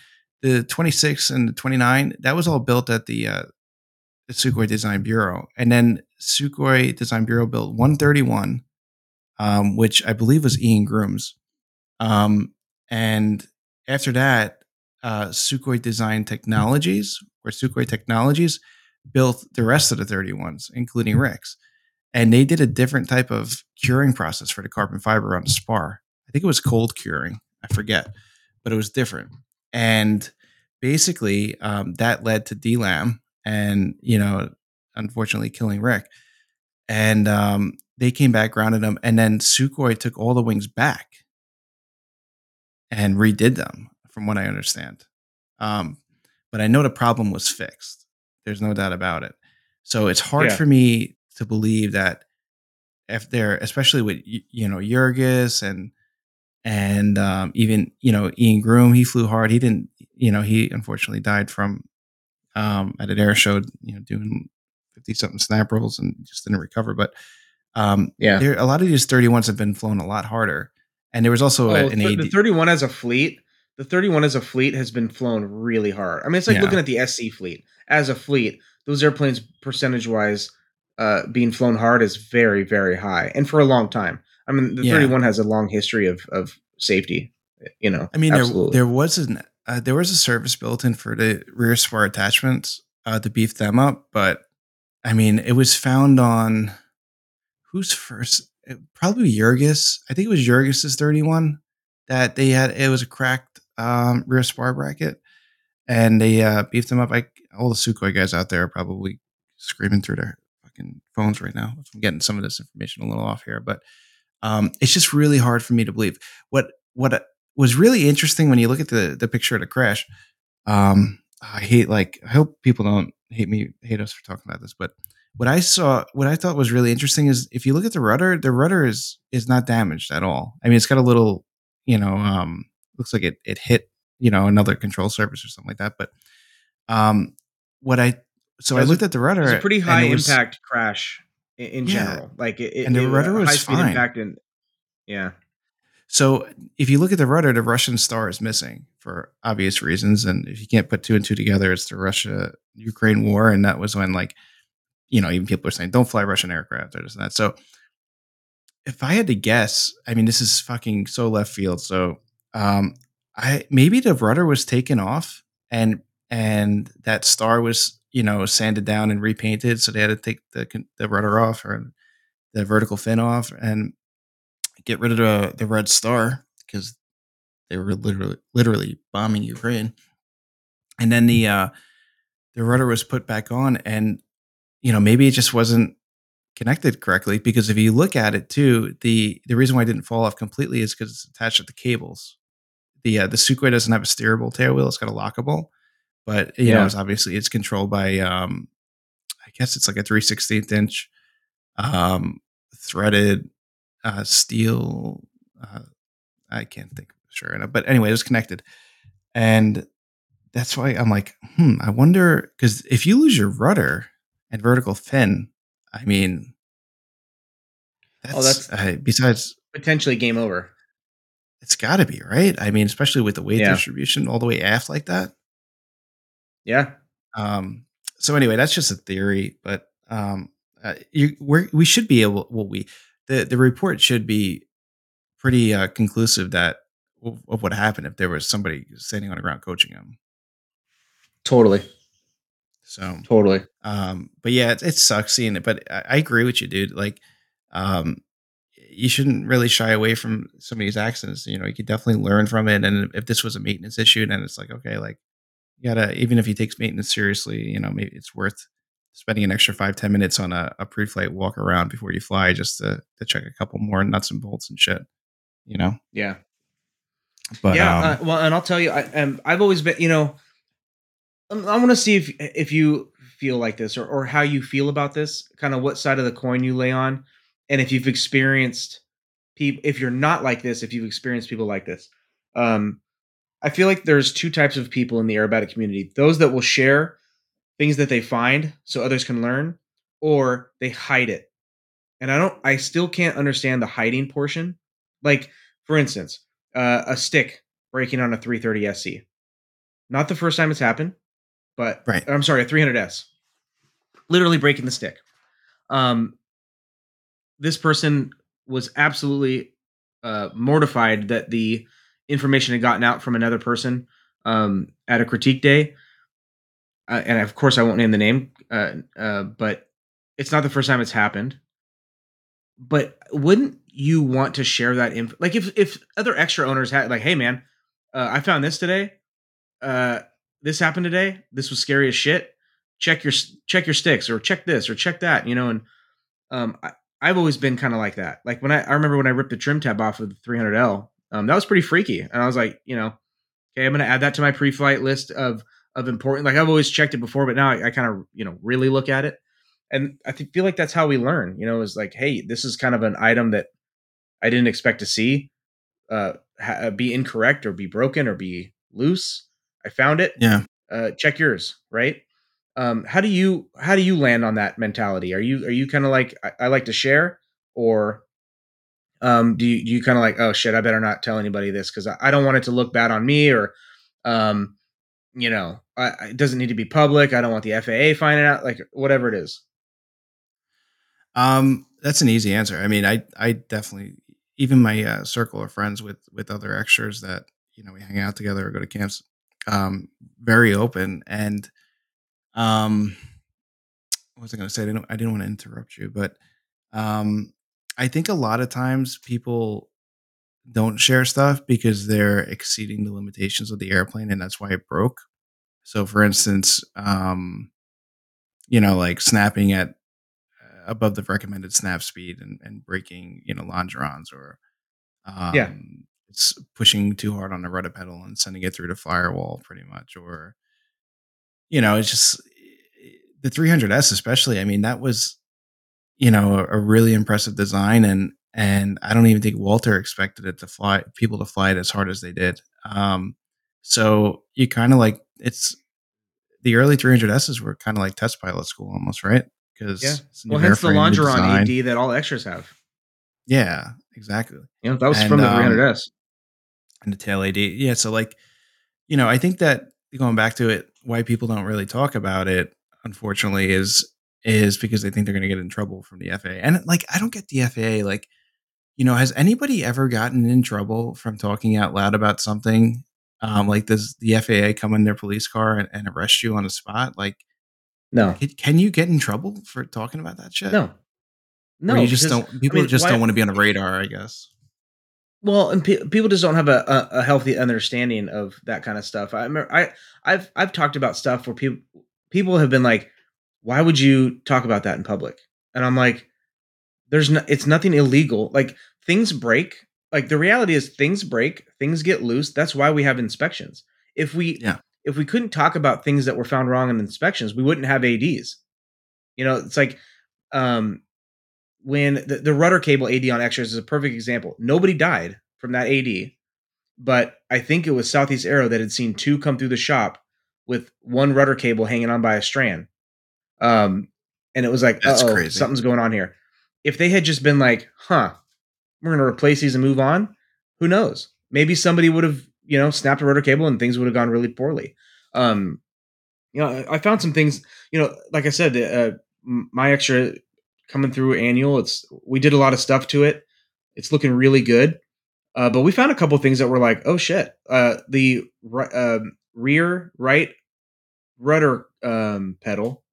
the 26 and the 29 that was all built at the uh, the Sukhoi Design Bureau, and then Sukhoi Design Bureau built 131, um, which I believe was Ian Groom's, um, and after that, uh, Sukhoi Design Technologies or Sukhoi Technologies built the rest of the 31s, including Rick's and they did a different type of curing process for the carbon fiber on the spar I think it was cold curing. I forget, but it was different. And basically, um, that led to delam and, you know, unfortunately killing Rick. And um, they came back, grounded him, and then Sukhoi took all the wings back and redid them, from what I understand. Um, but I know the problem was fixed. There's no doubt about it. So it's hard Yeah. for me to believe that if they're, especially with you know Jurgis and and um, even you know Ian Groom, he flew hard. He didn't, you know, he unfortunately died from um, at an air show, you know, doing fifty something snap rolls and just didn't recover. But um, Yeah. there a lot of these thirty ones have been flown a lot harder. And there was also Oh, a- an th- AD. the 31 as a fleet, the 31 as a fleet has been flown really hard. I mean, it's like Yeah. looking at the SC fleet as a fleet. Those airplanes, percentage wise, uh, being flown hard is very, very high, and for a long time. I mean, the Yeah. 31 has a long history of of safety. You know, I mean, there, there was an uh, there was a service built in for the rear spar attachments uh, to beef them up, but I mean, it was found on who's first? Probably Jurgis. I think it was Jurgis's thirty one that they had. It was a cracked um, rear spar bracket, and they uh, beefed them up. Like all the Sukhoi guys out there are probably screaming through their fucking phones right now. I'm getting some of this information a little off here, but um, it's just really hard for me to believe. What what was really interesting when you look at the the picture of the crash. Um, I hate like I hope people don't hate me hate us for talking about this, but what I saw, what I thought was really interesting is if you look at the rudder, the rudder is is not damaged at all. I mean, it's got a little, you know, um, looks like it it hit you know another control surface or something like that. But um, what I so I was a- looked at the rudder. it's a pretty high was- impact crash in, in Yeah. general. Like it, it, And the it- rudder was high-speed fine. impact and yeah, So if you look at the rudder, the Russian star is missing for obvious reasons. And if you can't put two and two together, it's the Russia Ukraine war. And that was when like, you know, even people are saying, don't fly Russian aircraft or this and that. So if I had to guess, I mean, this is fucking so left field. So um I maybe the rudder was taken off and and that star was, you know, sanded down and repainted. So they had to take the the rudder off or the vertical fin off and get rid of the, the red star because they were literally literally bombing Ukraine. And then the uh the rudder was put back on and you know maybe it just wasn't connected correctly because if you look at it too the the reason why it didn't fall off completely is because it's attached to the cables. The uh, the Sukhoi doesn't have a steerable tail wheel; it's got a lockable, but you know Yeah. it's obviously it's controlled by um I guess it's like a three sixteenth inch um threaded uh steel uh I can't think sure enough. But anyway, it was connected. And that's why I'm like, hmm, I wonder because if you lose your rudder and vertical fin, I mean that's, Oh, that's- uh, besides potentially game over. it's gotta be, right? I mean, especially with the weight Yeah. distribution all the way aft like that. Yeah, Um, so anyway, that's just a theory, but um, uh, you we're, we should be able. Well, we the the report should be pretty uh, conclusive that of, what happened if there was somebody standing on the ground coaching him. totally, So, totally. um, but yeah, it, it sucks seeing it. But I, I agree with you, dude. Like, um, you shouldn't really shy away from some of these accidents. You know, you could definitely learn from it. And if this was a maintenance issue, then it's like, okay, like you gotta, even if he takes maintenance seriously, you know, maybe it's worth spending an extra five, 10 minutes on a, a pre-flight walk around before you fly just to, to check a couple more nuts and bolts and shit, you know? Yeah. But, yeah, um, uh, well, and I'll tell you, I, um, I've always been, you know, um, I want to see if if you feel like this or or how you feel about this, kind of what side of the coin you lay on, and if you've experienced people, if you're not like this, if you've experienced people like this. Um, I feel like there's two types of people in the aerobatic community: those that will share things that they find so others can learn, or they hide it. And I don't, I still can't understand the hiding portion. Like, for instance, uh, a stick breaking on a 330 SC. Not the first time it's happened, but Right. I'm sorry, a 300S. Literally breaking the stick. Um, this person was absolutely uh, mortified that the information had gotten out from another person um, at a critique day. Uh, and of course, I won't name the name, uh, uh, but it's not the first time it's happened. but wouldn't you want to share that info? Like if if other extra owners had like, hey man, uh, I found this today. Uh, this happened today. This was scary as shit. Check your check your sticks or check this or check that. You know, and um, I, I've always been kind of like that. Like when I I remember when I ripped the trim tab off of the 300L, um, that was pretty freaky, and I was like, you know, okay, I'm gonna add that to my pre-flight list of of important. Like I've always checked it before, but now I, I kind of you know really look at it and I th- feel like that's how we learn. You know, is like, hey, this is kind of an item that I didn't expect to see uh, ha- uh, be incorrect or be broken or be loose. I found it. Yeah. Uh, check yours, right? Um, how do you how do you land on that mentality? Are you are you kind of like I, I, like to share, or um, do you do you kind of like oh shit I better not tell anybody this because I, I, don't want it to look bad on me or um, you know I, it doesn't need to be public. I don't want the FAA finding out like whatever it is. Um, that's an easy answer. I mean, I I definitely even my uh, circle of friends with with other extras that you know we hang out together or go to camps, um, very open and um, what was I going to say? I didn't I didn't want to interrupt you, but um, I think a lot of times people don't share stuff because they're exceeding the limitations of the airplane and that's why it broke. So for instance, um, you know, like snapping at above the recommended snap speed and, and breaking, you know, longerons or um, yeah, it's pushing too hard on the rudder pedal and sending it through the firewall pretty much. Or, you know, it's just the 300S, especially. I mean, that was, you know, a, a really impressive design. And, and I don't even think Walter expected it to fly, people to fly it as hard as they did. Um, so you kind of like, it's, the early 300Ss were kind of like test pilot school almost, right? because yeah. well, hence the Longeron AD that all extras have. Yeah, exactly. Yeah, that was and, from the 300S um, and the tail AD. Yeah, so like, you know, I think that going back to it, why people don't really talk about it, unfortunately, is is because they think they're going to get in trouble from the FAA. And like, I don't get the FAA. Like, you know, has anybody ever gotten in trouble from talking out loud about something? Um, like, does the FAA come in their police car and, and arrest you on the spot? Like, no. Can, can you get in trouble for talking about that shit? No. No, or you just don't. People I mean, just why, don't want to be on the radar, I guess. Well, and pe- people just don't have a, a, a, healthy understanding of that kind of stuff. I remember, I I've I've talked about stuff where people people have been like, "Why would you talk about that in public?" And I'm like, "There's no, it's nothing illegal. Like things break. Like the reality is things break, things get loose. That's why we have inspections. If we yeah if we couldn't talk about things that were found wrong in inspections, we wouldn't have ADs. You know, it's like um, when the, the rudder cable AD on extras is a perfect example. Nobody died from that AD, but I think it was Southeast Aero that had seen two come through the shop with one rudder cable hanging on by a strand. Um, and it was like, That's crazy. something's going on here. If they had just been like, huh, we're going to replace these and move on, who knows? Maybe somebody would have you know, snapped a rotor cable and things would have gone really poorly. Um, you know, I found some things, you know, like I said, uh, my extra coming through annual, it's, we did a lot of stuff to it. It's looking really good. Uh, but we found a couple things that were like, oh shit, uh, the uh, rear right rudder um, pedal,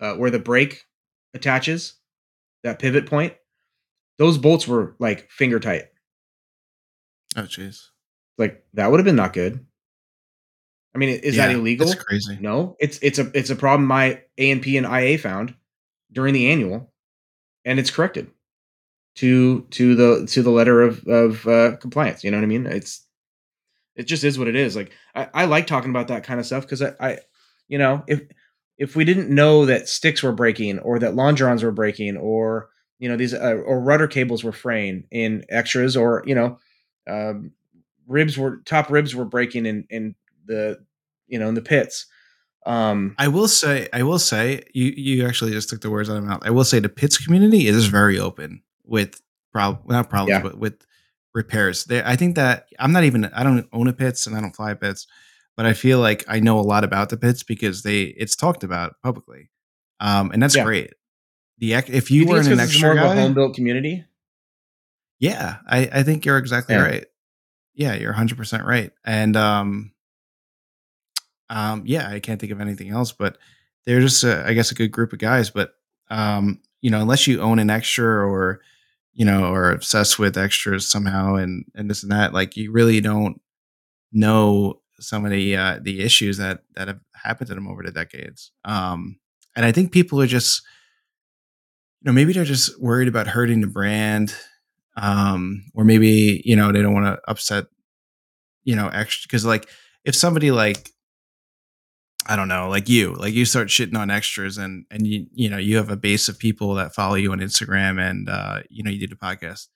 uh, where the brake attaches, that pivot point, those bolts were like finger tight. Oh, jeez. Like that would have been not good. I mean, is yeah, that illegal? That's crazy. No, it's it's a it's a problem my A&P and IA found during the annual, and it's corrected to to the to the letter of of uh, compliance. You know what I mean? It's it just is what it is. Like I, I like talking about that kind of stuff because I, I, you know, if if we didn't know that sticks were breaking or that longerons were breaking or you know these uh, or rudder cables were fraying in extras or you know um, ribs were top ribs were breaking in in the you know in the Pitts. Um, I will say, I will say, you you actually just took the words out of my mouth. I will say the Pitts community is very open with prob not problems, yeah. but with repairs. They, I think that I'm not even I don't own a Pitts and I don't fly Pitts, but I feel like I know a lot about the Pitts because they it's talked about publicly, um, and that's yeah. great. The if you, you were in an extra more of a home built community, yeah, I I think you're exactly yeah. right. Yeah, you're 100% right. And um um yeah, I can't think of anything else, but they're just a, I guess a good group of guys, but um you know, unless you own an extra or you know, or obsessed with extras somehow and and this and that. Like you really don't know some of the uh, the issues that that have happened to them over the decades. Um, and I think people are just, know, maybe they're just worried about hurting the brand, um, or maybe you know they don't want to upset, you know, extra because like if somebody like I don't know, like you, like you start shitting on extras and and you you know you have a base of people that follow you on Instagram and uh, you know you did a podcast.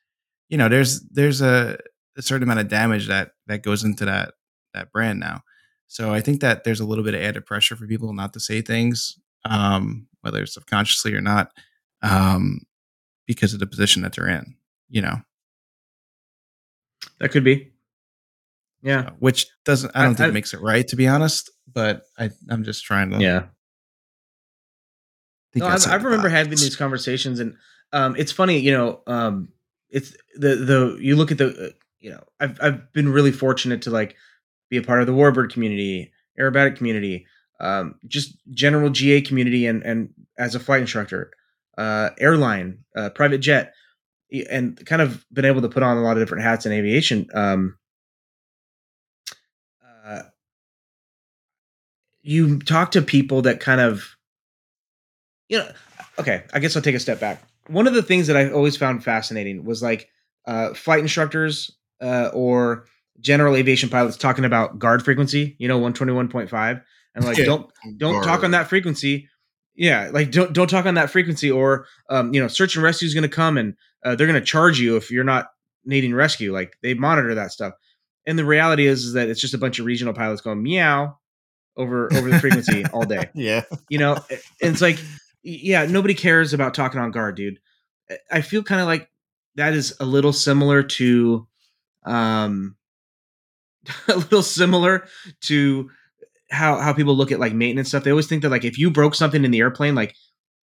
You know, there's there's a, a certain amount of damage that that goes into that that brand now. So I think that there's a little bit of added pressure for people not to say things, um, whether it's subconsciously or not, um, because of the position that they're in. You know, That could be. Yeah. So, which doesn't I don't I- think I- makes it right to be honest. But I I'm just trying to Yeah. think No, I, I remember box. having these conversations, and um, it's funny, you know, um, it's the the you look at the, uh, you know, I've I've been really fortunate to like be a part of the Warbird community, aerobatic community, um, just general GA community, and and as a flight instructor, uh, airline, uh, private jet, and kind of been able to put on a lot of different hats in aviation. Um, uh, you talk to people that kind of you know okay i guess i'll take a step back one of the things that i always found fascinating was like uh, flight instructors uh, or general aviation pilots talking about guard frequency you know 121.5 and like Yeah. don't don't talk on that frequency yeah like don't don't talk on that frequency or um, you know search and rescue is going to come and uh, they're going to charge you if you're not needing rescue like they monitor that stuff. And the reality is, is that it's just a bunch of regional pilots going meow over over the frequency all day. Yeah. you know and it's like yeah nobody cares about talking on guard dude. I feel kind of like that is a little similar to um a little similar to how how people look at like maintenance stuff they always think that like if you broke something in the airplane like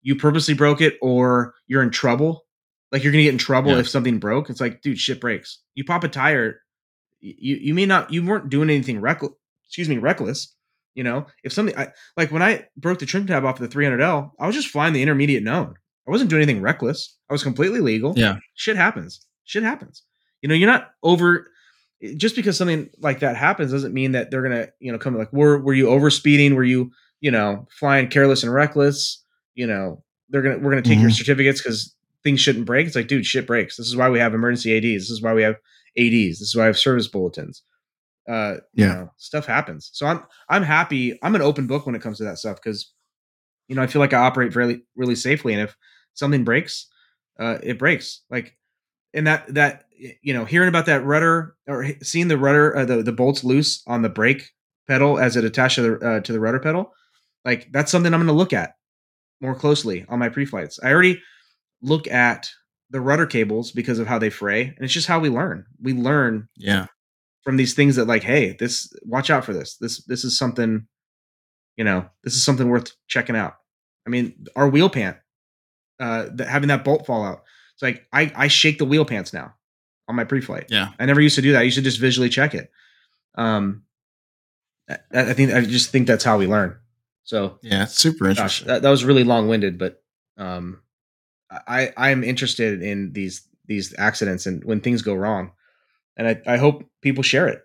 you purposely broke it or you're in trouble like you're gonna get in trouble Yeah. if something broke it's like dude shit breaks. You pop a tire you you may not you weren't doing anything reckless excuse me reckless you know? If something I, like when i broke the trim tab off of the 300l i was just flying the intermediate known i wasn't doing anything reckless. I was completely legal. Yeah. shit happens. Shit happens. You know you're not over just because something like that happens doesn't mean that they're gonna you know come like were were you over speeding were you you know flying careless and reckless? You know they're gonna we're gonna take your Mhm. certificates because things shouldn't break. It's like dude shit breaks. This is why we have emergency ADs this is why we have ADs this is why i have service bulletins. Uh you Yeah. know stuff happens. So i'm i'm happy. I'm an open book when it comes to that stuff because you know i feel like i operate really really safely and if something breaks uh it breaks. Like and that that you know hearing about that rudder or seeing the rudder uh, the the bolts loose on the brake pedal as it attached to the uh, to the rudder pedal like that's something i'm going to look at more closely on my pre-flights. I already look at the rudder cables because of how they fray and it's just how we learn. We learn Yeah. from these things that like hey this watch out for this. This this is something you know this is something worth checking out. I mean our wheel pant uh that having that bolt fall out it's like i i shake the wheel pants now on my pre-flight Yeah. i never used to do that i used to just visually check it um i, I think i just think that's how we learn so Yeah. It's super gosh interesting. that, that was really long-winded but um i i'm interested in these these accidents and when things go wrong and i i hope people share it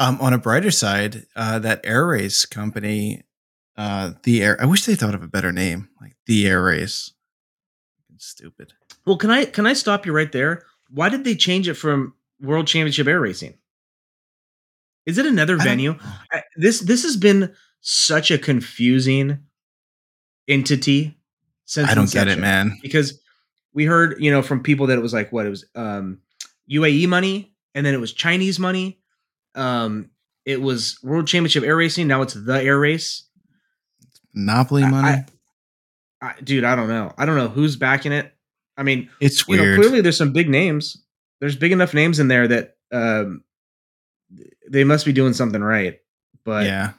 Um, on a brighter side, uh, that air race company, uh, the air. I wish they thought of a better name, like the air race. It's stupid. Well, can I can I stop you right there? Why did they change it from World Championship Air Racing? Is it another I venue? I, this this has been such a confusing entity since I don't get it, man. Because we heard, you know, from people that it was like what it was um UAE money and then it was Chinese money. Um it was World Championship Air Racing, now it's the Air Race. Monopoly money. I, dude, I don't know. I don't know who's backing it. I mean, it's you know, clearly there's some big names. There's big enough names in there that um, they must be doing something right. But yeah,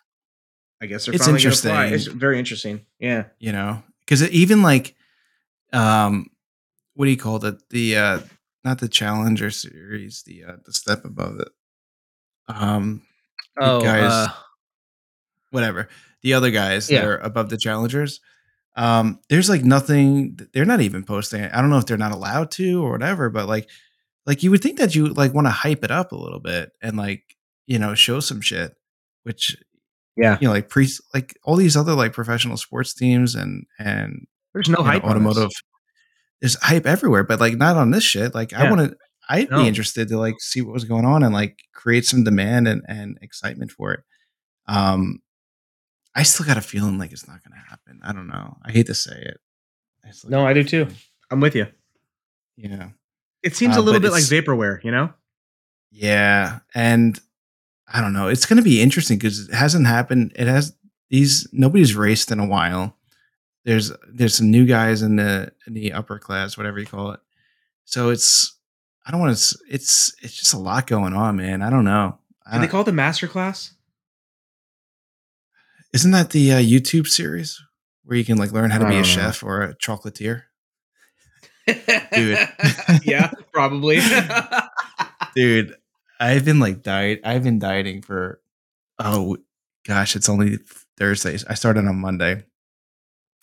I guess they're It's finally gonna fly. interesting. It's very interesting. Yeah. you know, because even like, um, what do you call it? The uh, not the Challenger series, the uh, the step above it. Um, the guys, uh, whatever. The other guys Yeah. that are above the challengers. Um, there's like nothing. They're not even posting it. I don't know if they're not allowed to or whatever, but like, like you would think that you like want to hype it up a little bit and like you know show some shit, which Yeah. you know like pre like all these other like professional sports teams and and There's no you know, hype automotive. There's hype everywhere, but like not on this shit. Like I want to. I'd No. be interested to like see what was going on and like create some demand and, and excitement for it. Um, I still got a feeling like it's not going to happen. I don't know. I hate to say it. I still No, I do too. I'm with you. Yeah, It seems Uh, a little bit like vaporware, you know? yeah, and I don't know. It's going to be interesting because it hasn't happened. It has these. Nobody's raced in a while. There's there's some new guys in the in the upper class, whatever you call it. So it's I don't want to. It's it's just a lot going on, man. I don't know. I Do they call it the master class? Isn't that the uh, YouTube series where you can like learn how to be a know. chef or a chocolatier? Dude. yeah, probably. Dude, I've been like diet. I've been dieting for oh gosh, it's only Thursday. I started on Monday,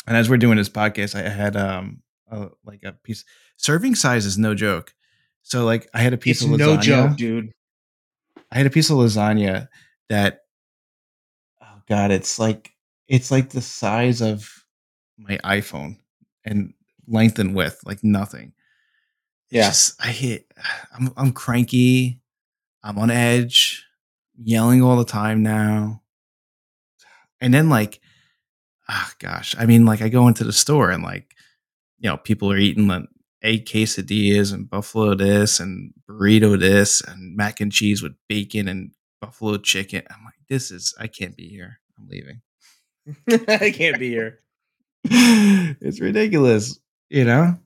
and as we're doing this podcast, I had um a, like a piece. Serving size is no joke. So like I had a piece it's of lasagna. no joke, dude. I had a piece of lasagna that god, it's like it's like the size of my iPhone and length and width, like nothing. Yes, Yeah. I hit I'm I'm cranky. I'm on edge, yelling all the time now. And then like ah gosh, I mean like I go into the store and like you know, people are eating like eight quesadillas and buffalo this and burrito this and mac and cheese with bacon and buffalo chicken. I'm like, this is I can't be here. I'm leaving. I can't be here. it's ridiculous, you know?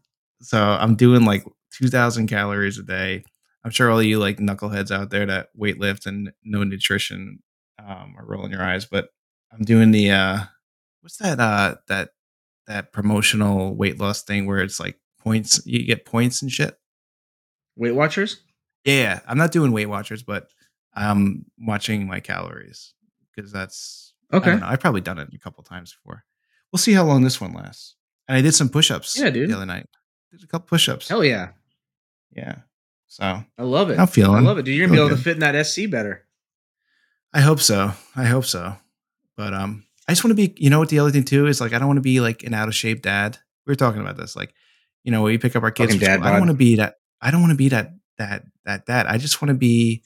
So I'm doing like 2,000 calories a day. I'm sure all you like knuckleheads out there that weight lift and no nutrition um, are rolling your eyes, but I'm doing the, uh, what's that, uh, that, that promotional weight loss thing where it's like points, you get points and shit. Weight Watchers? Yeah, I'm not doing Weight Watchers, but I'm watching my calories because that's I Okay. know. I've probably done it a couple times before. We'll see how long this one lasts. And I did some push-ups. Yeah, dude. The other night, did a couple push-ups. Hell yeah. yeah. So I love it. I'm feeling. I love it, dude. You're gonna be able to fit in that SC better. I hope so. I hope so. But um, I just want to be. You know what? The other thing too is like I don't want to be like an out of shape dad. We were talking about this. Like, you know, we pick up our kids. Dad. I don't want to be that. I don't want to be that that that dad. I just want to be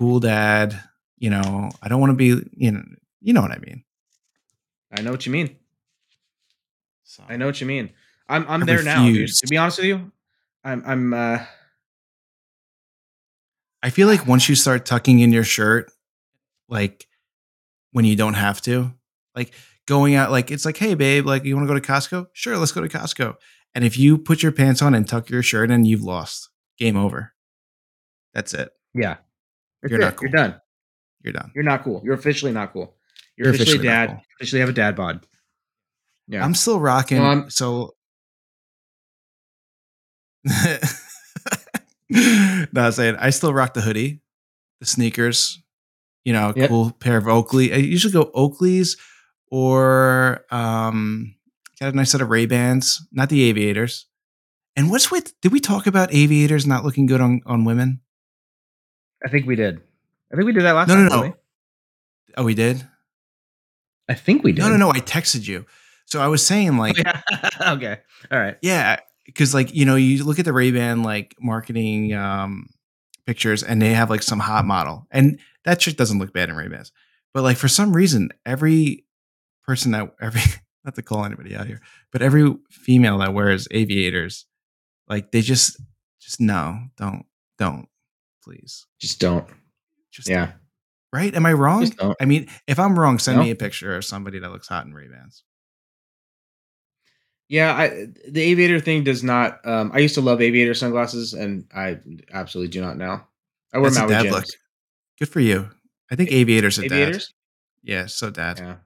cool dad. You know, I don't want to be. You know, you know what I mean. I know what you mean. So I know what you mean. I'm I'm I there now, dude. To be honest with you, I'm I'm uh I feel like once you start tucking in your shirt, like when you don't have to, like going out, like it's like, hey, babe, like you want to go to Costco? Sure, let's go to Costco. And if you put your pants on and tuck your shirt in, you've lost. Game over. That's it. yeah. That's You're it. not cool. You're done. You're done. You're not cool. You're officially not cool. You're, You're officially, officially dad. cool. Officially have a dad bod. Yeah. I'm still rocking. Well, I'm- so. no, I'm saying I still rock the hoodie, the sneakers, you know, a Yep. cool pair of Oakley. I usually go Oakleys or um got a nice set of Ray Bans, not the aviators. And what's with did we talk about aviators not looking good on, on women? I think we did. I think we did that last No, time. no, no. didn't Oh, we did? I think we did. No, no, no. I texted you. So I was saying like yeah. okay. All right. Yeah, because like you know, you look at the Ray Ban like marketing um, pictures, and they have like some hot model, and that shit doesn't look bad in Ray Bans. But like for some reason, every person that every not to call anybody out here, but every female that wears aviators, like they just just no, don't don't please, Just don't. just Yeah. don't. right? Am I wrong? I mean, if I'm wrong, send No. me a picture of somebody that looks hot in Ray Bans. Yeah, I the aviator thing does not um I used to love aviator sunglasses and I absolutely do not now. I wear That's them look. Good for you. I think aviators are dad. Yeah, so dad. Yeah.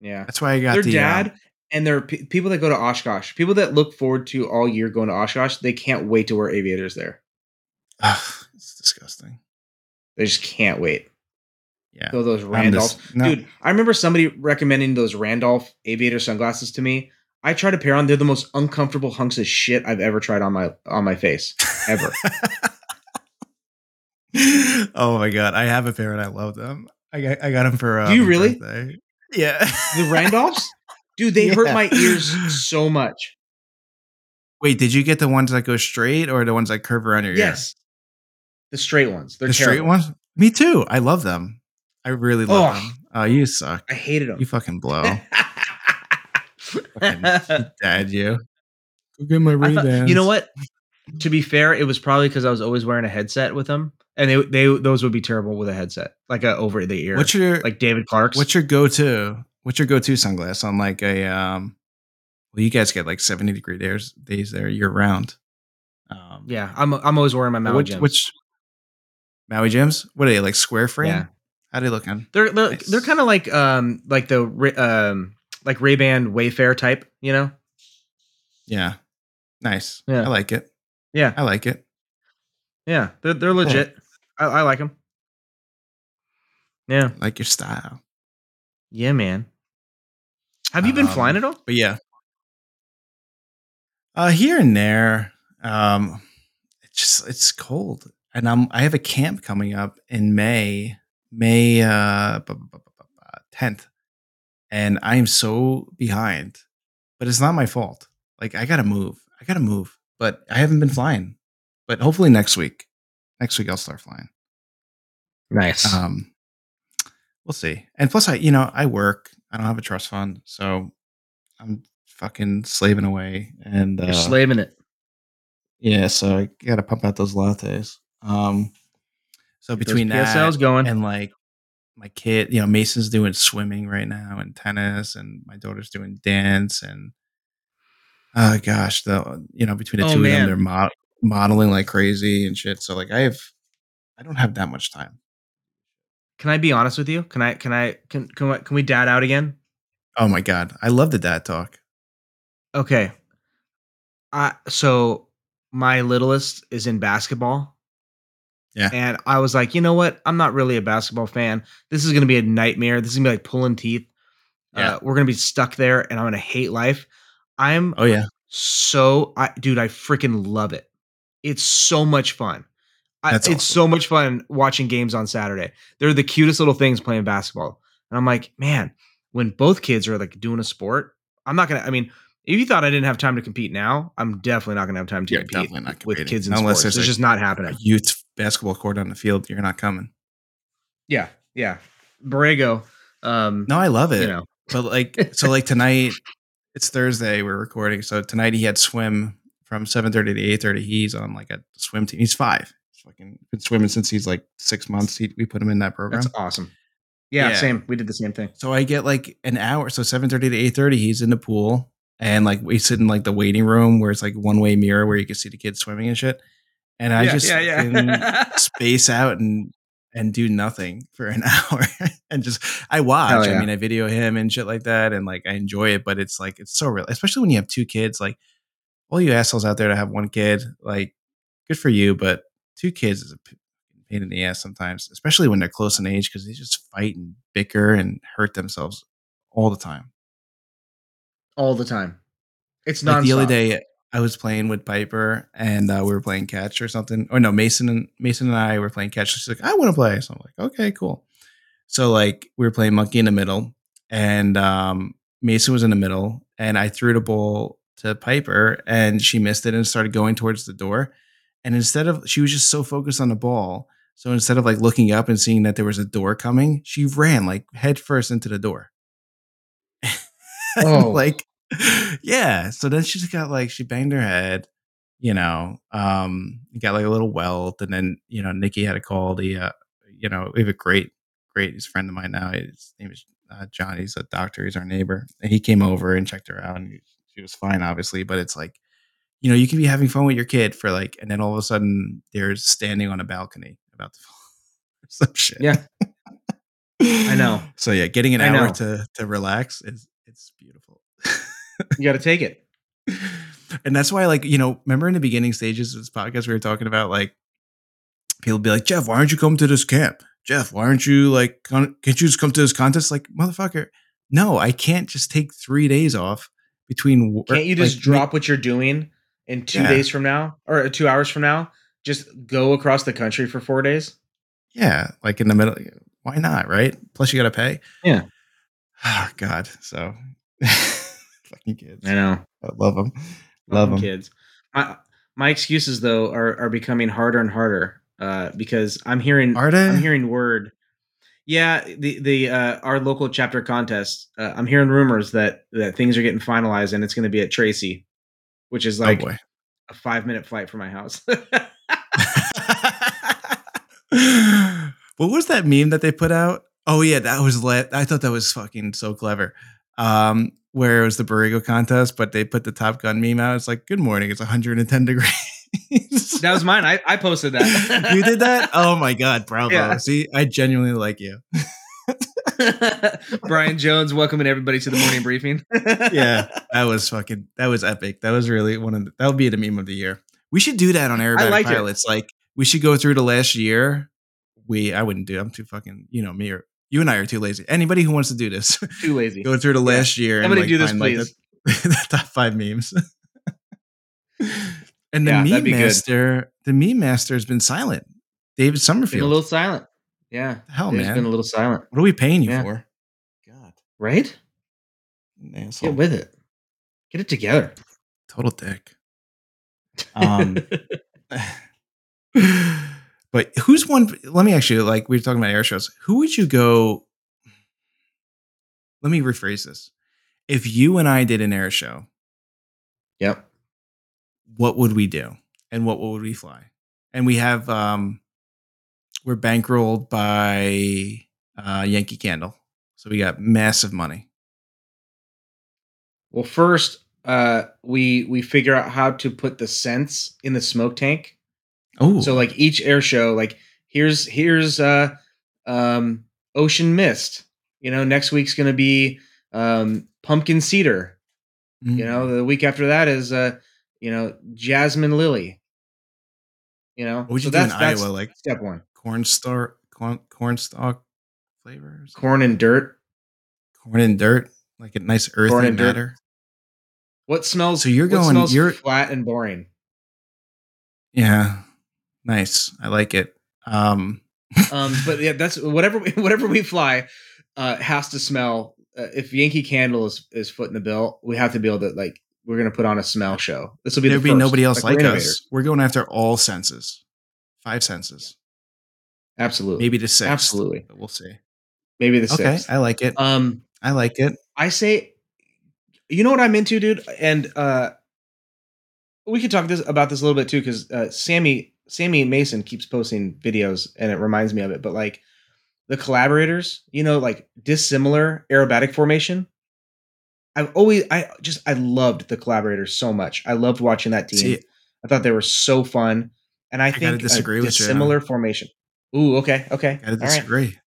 Yeah. That's why I got They're the um, dad and they're pe people that go to Oshkosh. People that look forward to all year going to Oshkosh, they can't wait to wear aviators there. It's disgusting. They just can't wait. Yeah. Those just- no. Dude, I remember somebody recommending those Randolph aviator sunglasses to me. I tried a pair on. They're the most uncomfortable hunks of shit I've ever tried on my on my face. Ever. oh my god, I have a pair and I love them. I got I got them for. Um, Do you really? birthday. Yeah. The Randolphs? Dude, they hurt my ears so much. Wait, did you get the ones that go straight or the ones that curve around your ear? Yes. The straight ones. They're the straight ones. Me too. I love them. I really love Oh. them. Oh, you suck. I hated them. You fucking blow. fucking dad, you. Go get my I Ray-Bans. you know what? To be fair, it was probably because I was always wearing a headset with them, and they they those would be terrible with a headset, like a over the ear, What's your like David Clark's. what's your go to? What's your go to sunglass on like a um? Well, you guys get like seventy degree days days there year round. Um, yeah, I'm I'm always wearing my Maui which, Jims. which Maui Jims? What are they like square frame? Yeah. How they looking? they're they're, Nice. they're kind of like um like the um like Ray Ban Wayfarer type, you know? Yeah, nice. Yeah. I like it. Yeah, I like it. yeah, they're they're legit. I, I like them. Yeah, like your style. yeah, man. Have you been Um, flying at all? But yeah. Uh here and there. Um it's just it's cold. And I'm I have a camp coming up in May, May uh bu- bu- 10th. And I am so behind. But it's not my fault. Like I got to move. I got to move. But I haven't been flying. But hopefully next week. Next week I'll start flying. Nice. Um, we'll see. And plus, I you know I work. I don't have a trust fund, so I'm fucking slaving away. And You're uh, slaving it. yeah, so I got to pump out those lattes. Um, so between Those that PSLs going. and like my kid, you know, Mason's doing swimming right now and tennis, and my daughter's doing dance, and oh gosh, the you know between the Oh, two of them, they're mod- modeling like crazy and shit. So like I have, I don't have that much time. Can I be honest with you? Can I can I can can, we- can we dad out again? Oh my god, I love the dad talk. Okay. I so my littlest is in basketball. Yeah. And I was like, you know what? I'm not really a basketball fan. This is gonna be a nightmare. This is gonna be like pulling teeth. Yeah. Uh, we're gonna be stuck there and I'm gonna hate life. I'm Oh yeah, so I dude, I freaking love it. It's so much fun. I, That's it's so much fun watching games on Saturday. They're the cutest little things playing basketball. And I'm like, man, when both kids are like doing a sport, I'm not gonna. I mean, if you thought I didn't have time to compete now, I'm definitely not gonna have time to You're compete with kids in Unless sports. It's a- just not happening. youth basketball court on the field. You're not coming. Yeah, yeah. Borrego. Um, No, I love it. you know, But like, so like tonight, it's Thursday. We're recording. So tonight he had swim from seven thirty to eight thirty. He's on like a swim team. He's five. He's fucking been swimming since he's like six months. He, we put him in that program. that's awesome. Yeah, Yeah. same. We did the same thing. So I get like an hour. So seven thirty to eight thirty, he's in the pool, and like we sit in like the waiting room where it's like one way mirror where you can see the kids swimming and shit. And I yeah, just yeah, yeah. space out and and do nothing for an hour and just I watch. I mean, I video him and shit like that, and like I enjoy it. But it's like it's so real, especially when you have two kids. Like all you assholes out there to have one kid, like good for you, but two kids is a pain in the ass sometimes, especially when they're close in age because they just fight and bicker and hurt themselves all the time. all the time. It's Like not the other day, I was playing with Piper and uh, we were playing catch or something. Or no, Mason and Mason and I were playing catch. She's like, I want to play. So I'm like, okay, cool. So like we were playing monkey in the middle, and um, Mason was in the middle, and I threw the ball to Piper, and she missed it and started going towards the door. And instead of she was just so focused on the ball, so instead of like looking up and seeing that there was a door coming, she ran like head first into the door. Oh. like yeah. So then she just got like she banged her head, you know, um, got like a little welt, and then you know Nikki had to call the, uh, you know, we have a great, great. He's a friend of mine now. His name is uh, John. He's a doctor. He's our neighbor. And he came over and checked her out, and he- she was fine, obviously. But it's like, you know, you can be having fun with your kid for like, and then all of a sudden they're standing on a balcony about to fall. Or some shit. Yeah. I know. So yeah, getting an I hour know. to to relax is it's beautiful. You got to take it. and that's why, like, you know, remember in the beginning stages of this podcast, we were talking about like people be like, Jeff, why aren't you coming to this camp? Jeff, why aren't you like, con- can't you just come to this contest? Like, motherfucker, no, I can't just take three days off between. wor- Can't you just like, drop what you're doing in two Yeah. days from now or uh, two hours from now? Just go across the country for four days. Yeah, like in the middle. Why not? Right? Plus, you got to pay. Yeah. Oh God. So, fucking kids. I know. I love them. Love them. kids. My my excuses though are are becoming harder and harder uh, because I'm hearing Are they? I'm hearing word. Yeah, the the uh, our local chapter contest. Uh, I'm hearing rumors that that things are getting finalized and it's going to be at Tracy, which is like oh a five minute flight from my house. what was that meme that they put out? Oh yeah, that was lit. I thought that was fucking so clever. Um, where it was the Borrego contest, but they put the Top Gun meme out. It's like, good morning, it's 110 degrees. that was mine. I, I posted that. you did that? Oh my god, bravo. Yeah. See, I genuinely like you. Brian Jones welcoming everybody to the morning briefing. Yeah, that was fucking that was epic. That was really one of the, that would be the meme of the year. We should do that on Aerobatic liked it. Pilots. Like we should go through the last year. We I wouldn't do. I'm too fucking you know me or you and I are too lazy. Anybody who wants to do this, Too lazy. go through the Yeah. last year. Somebody and, do this, find, like, the, the top five memes. and the Yeah, meme be good. master, the meme master has been silent. David Been Summerfield. a little silent. Yeah. Hell, Dave's man. been a little silent. what are we paying you Yeah. for? God, Right? Get with it. Get it together. Total dick. Um, but who's one? Let me actually like we were talking about air shows. Who would you go? Let me rephrase this. If you and I did an air show, yep. what would we do, and what would we fly? And we have um, we're bankrolled by uh, Yankee Candle, so we got massive money. Well, first, uh, we we figure out how to put the scents in the smoke tank. Oh, So like each air show, like here's here's uh um ocean mist. You know, next week's gonna be um pumpkin cedar. You know, the week after that is uh, you know, jasmine lily. You know, what would you So do in Iowa? Like step one. corn star, corn, corn stalk flavors, Corn and dirt. corn and dirt, like a nice earthy Corn and dirt. matter. What smells? So you're going- you're- flat and boring. Yeah, nice. I like it. Um, Um, but yeah, that's whatever we, whatever we fly uh, has to smell. Uh, if Yankee Candle is is foot in the bill, we have to be able to like we're gonna put on a smell show. This will be there'd the be nobody else we're like, us. innovators. We're going after all senses, five senses, Absolutely, maybe the sixth. Absolutely. but we'll see. maybe the Okay, sixth. I like it. Um, I like it. I say, you know what I'm into, dude, and uh, we could talk this about this a little bit too, because uh, Sammy Sammy Mason keeps posting videos, and it reminds me of it. But like the collaborators, you know, like dissimilar aerobatic formation. I've always, I just, I loved the collaborators so much. I loved watching that team. See, I thought they were so fun, and I, gotta think disagree a with you. formation. Ooh, okay, okay, I all right, disagree.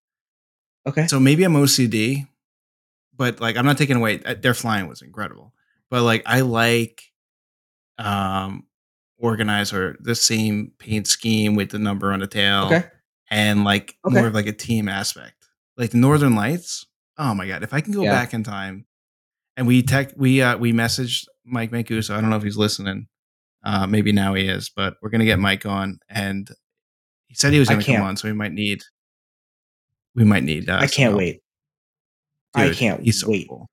okay. So maybe I'm OCD, but like I'm not taking away. uh, Their flying was incredible, but like I like um organize or the same paint scheme with the number on the tail. Okay. and like Okay. more of like a team aspect. Like the Northern Lights. Oh my god! If I can go Yeah. back in time, and we tech we uh we messaged Mike Mancuso. I don't know if he's listening. Uh, maybe now he is, but we're gonna get Mike on, and he said he was gonna come on, so we might need. We might need. Uh, I can't help. wait. I can't he's so wait. cool.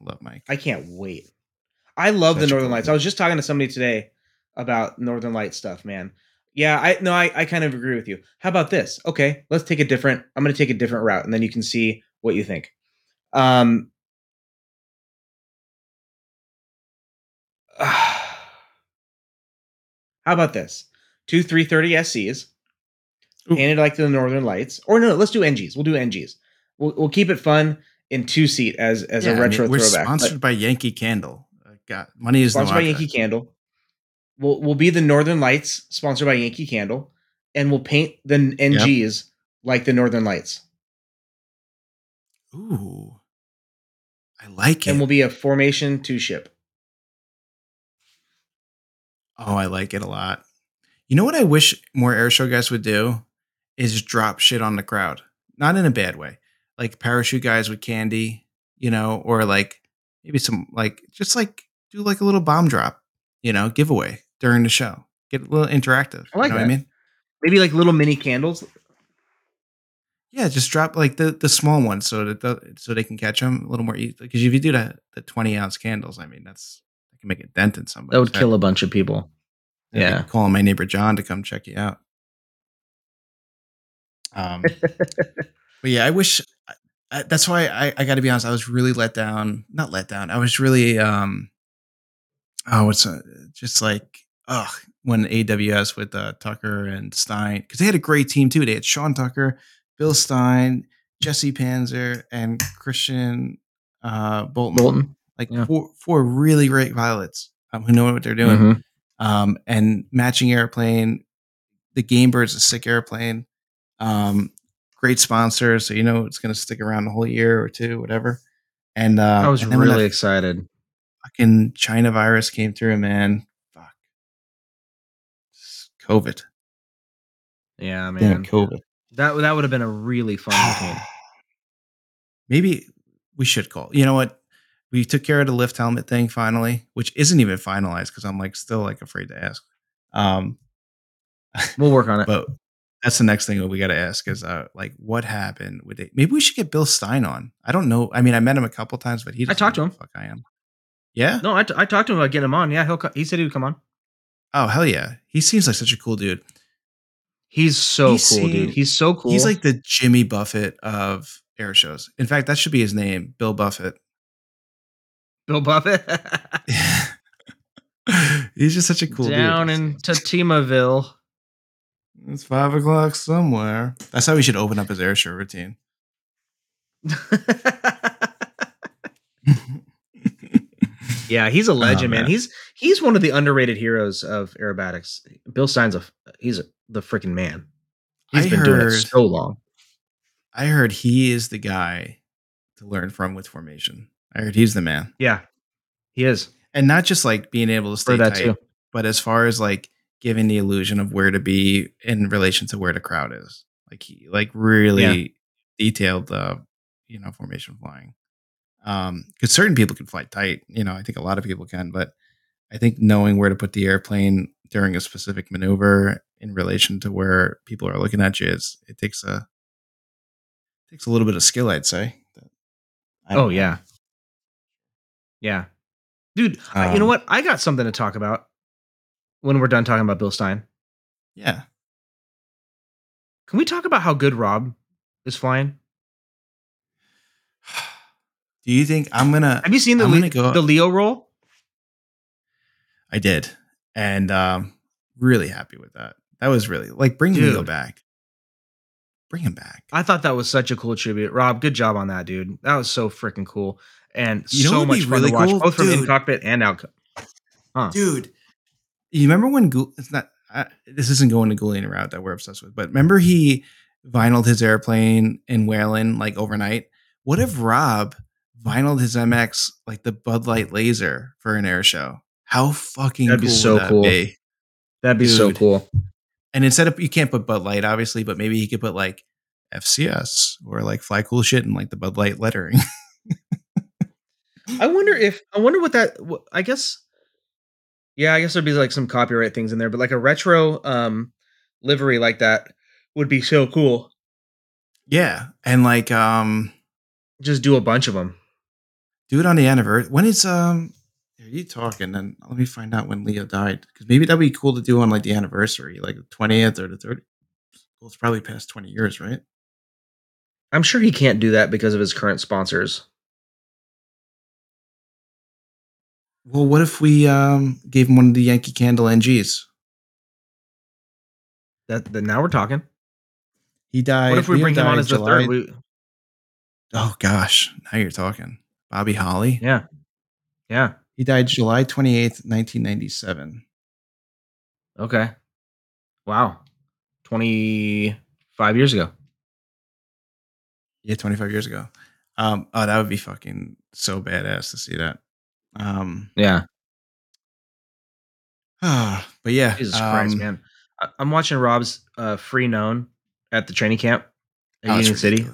I love Mike. I can't wait. I love the Such a Northern cool Lights. dude. I was just talking to somebody today about Northern Light stuff, man. Yeah, I no, I, I kind of agree with you. How about this? Okay, let's take a different. I'm going to take a different route, and then you can see what you think. Um, how about this? Two 330 SCs, Ooh. painted like the Northern Lights, or no, let's do NGs. We'll do NGs. We'll, we'll keep it fun in two seat as as Yeah, I a mean, retro we're throwback. but- sponsored by Yankee Candle. Uh, God, money is sponsored no by. Yankee Candle. We'll we'll be the Northern Lights, sponsored by Yankee Candle, and we'll paint the NGs like the Northern Lights, Ooh, I like it. and we'll be a formation two ship. Oh, I like it a lot. You know what I wish more airshow guys would do is drop shit on the crowd. Not in a bad way. Like parachute guys with candy, you know, or like maybe some like just like do like a little bomb drop, you know, giveaway during the show. Get a little interactive. I like you know what I that. mean? Maybe like little mini candles. Yeah, just drop like the the small ones so that the, so they can catch them a little more easily. Because if you do that the twenty ounce candles, I mean that's that can make a dent in somebody. That would kill a bunch of people. Yeah. calling my neighbor John to come check you out. Um, but yeah, I wish. I, I, that's why I, I got to be honest. I was really let down. Not let down. I was really um. Oh, it's uh just like ugh when AWS with uh, Tucker and Stein because they had a great team too. They had Sean Tucker, Bill Stein, Jesse Panzer, and Christian uh, Bolton. Bolton. Like Yeah. four four really great pilots um, who know what they're doing Mhm. um, and matching airplane. The Game Bird's a sick airplane. Um, great sponsor, so you know it's going to stick around a whole year or two, whatever. And uh, I was and really excited. fucking China virus came through, man. COVID. Yeah, Damn man. COVID. That that would have been a really fun game. Maybe we should call. You know what? We took care of the lift helmet thing finally, which isn't even finalized because I'm like still like afraid to ask. Um, We'll work on it. but that's the next thing that we got to ask is uh like what happened with it maybe we should get bill stein on i don't know i mean i met him a couple times but he I talked to him. fuck i am yeah no, I, t- I talked to him about getting him on. Yeah, he'll co- he said he would come on. Oh hell yeah he seems like such a cool dude He's so cool, dude. He's so cool. he's like the jimmy buffett of air shows in fact that should be his name bill buffett Bill Buffett he's just such a cool dude. down dude in Tatimaville. it's five o'clock somewhere that's how we should open up his air show routine yeah, he's a oh, legend, man. man. He's he's one of the underrated heroes of aerobatics. Bill Stein's a he's a, the freaking man. He's I been doing it so long. i heard he is the guy to learn from with formation i heard he's the man Yeah, he is and not just like being able to stay tight, too. but as far as like giving the illusion of where to be in relation to where the crowd is, like he like really detailed the you know formation flying. Um, because certain people can fly tight, you know, I think a lot of people can, but I think knowing where to put the airplane during a specific maneuver in relation to where people are looking at you is it takes a takes a little bit of skill, I'd say. Oh know. yeah, yeah, dude. I- you know Um, what? I got something to talk about when we're done talking about Bill Stein. yeah. Can we talk about how good Rob is flying? Do you think I'm gonna? Have you seen the Le- go- the Leo roll? I did, and um, really happy with that. That was really like bring Leo back. Bring him back. I thought that was such a cool tribute. Rob, good job on that, dude. That was so freaking cool and You know so much fun really to watch, cool? both from in cockpit and out. Huh. dude. You remember when Goul- it's not I, this isn't going to Goulian route that we're obsessed with, but remember he vinyled his airplane in Whalen like overnight. What if Rob vinyled his MX like the Bud Light Laser for an air show? How fucking That'd be cool so would that cool. be? That'd be so cool. And instead of you can't put Bud Light obviously, but maybe he could put like FCS or like fly cool shit and like the Bud Light lettering. I wonder if I wonder what that. I guess. Yeah, I guess there'd be like some copyright things in there, but like a retro um livery like that would be so cool. yeah, and like um Just do a bunch of them. Do it on the anniversary. When is um? Are you talking? And let me find out when Leo died because maybe that'd be cool to do on like the anniversary, like the twentieth or the thirty. Well, it's probably past twenty years, right? I'm sure he can't do that because of his current sponsors. Well, what if we um gave him one of the Yankee Candle NGs? That, that now we're talking. He died. What if we Leo bring him on as the third? We, Oh gosh, now you're talking. Bobby Holly. yeah, yeah. He died July twenty eighth, nineteen ninety seven. Okay. Wow. 25 years ago. Yeah, 25 years ago. Um, oh, that would be fucking so badass to see that. Um, Yeah. but yeah, Jesus Christ, um, man. I, I'm watching Rob's uh, Free Known at the training camp at Oh, Union City.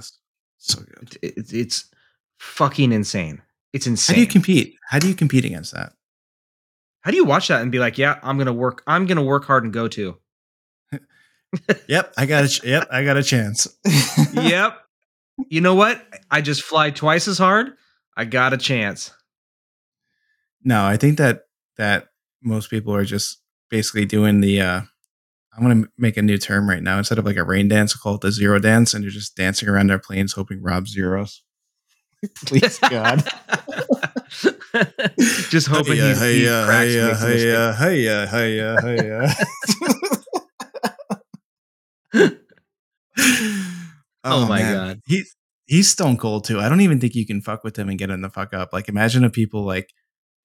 So good. It- It's it's fucking insane. It's insane. How do you compete? How do you compete against that? How do you watch that and be like, yeah, I'm gonna work. I'm gonna work hard and go to. Yep, I got a ch- yep, I got a chance. yep. You know what? I just fly twice as hard. I got a chance. No, I think that that most people are just basically doing the uh I'm gonna make a new term right now. Instead of like a rain dance, call it the zero dance, and you're just dancing around their planes hoping Rob zeros. Please God. just hoping he, he Hiya, cracks uh, hiya, and makes a mistake. Uh, hiya, uh, hiya, hiya, hiya. Oh, oh my man. God. He's he's stone cold too. I don't even think you can fuck with him and get him the fuck up. Like imagine if people like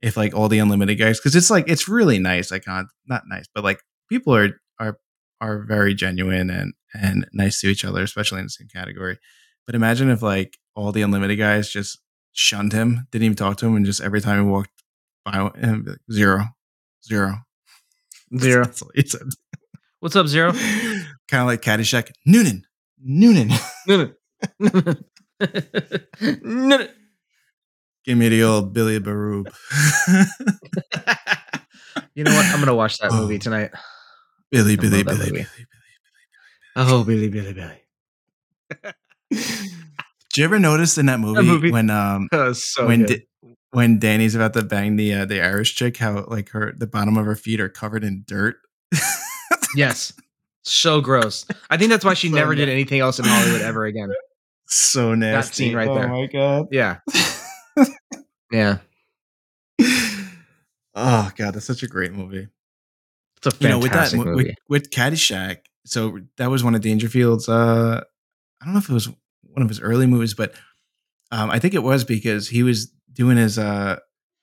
if like all the unlimited guys because it's like it's really nice. Like not not nice, but like people are are are very genuine and and nice to each other, especially in the same category. But imagine if like all the unlimited guys just shunned him, didn't even talk to him, and just every time he walked by him, like, zero, zero, Zero. That's said. What's up, Zero? kind of like Caddyshack. Noonan, Noonan. No, no. No, no. Give me the old Billy Baroo. you know what? I'm gonna watch that Oh. movie tonight. Billy, I Billy, love that Billy, movie. Billy, Oh, Billy, Billy, Billy. Did you ever notice in that movie, movie- when um so when. Da- when Danny's about to bang the uh, the Irish chick, how like her the bottom of her feet are covered in dirt? yes, so gross. I think that's why she So never did anything else in Hollywood ever again. so nasty. scene right oh there. my god. Yeah, yeah. oh god, that's such a great movie. It's a fantastic you know, with that movie. with, with Caddyshack, so that was one of Dangerfield's. Uh, I don't know if it was one of his early movies, but um, I think it was because he was doing his uh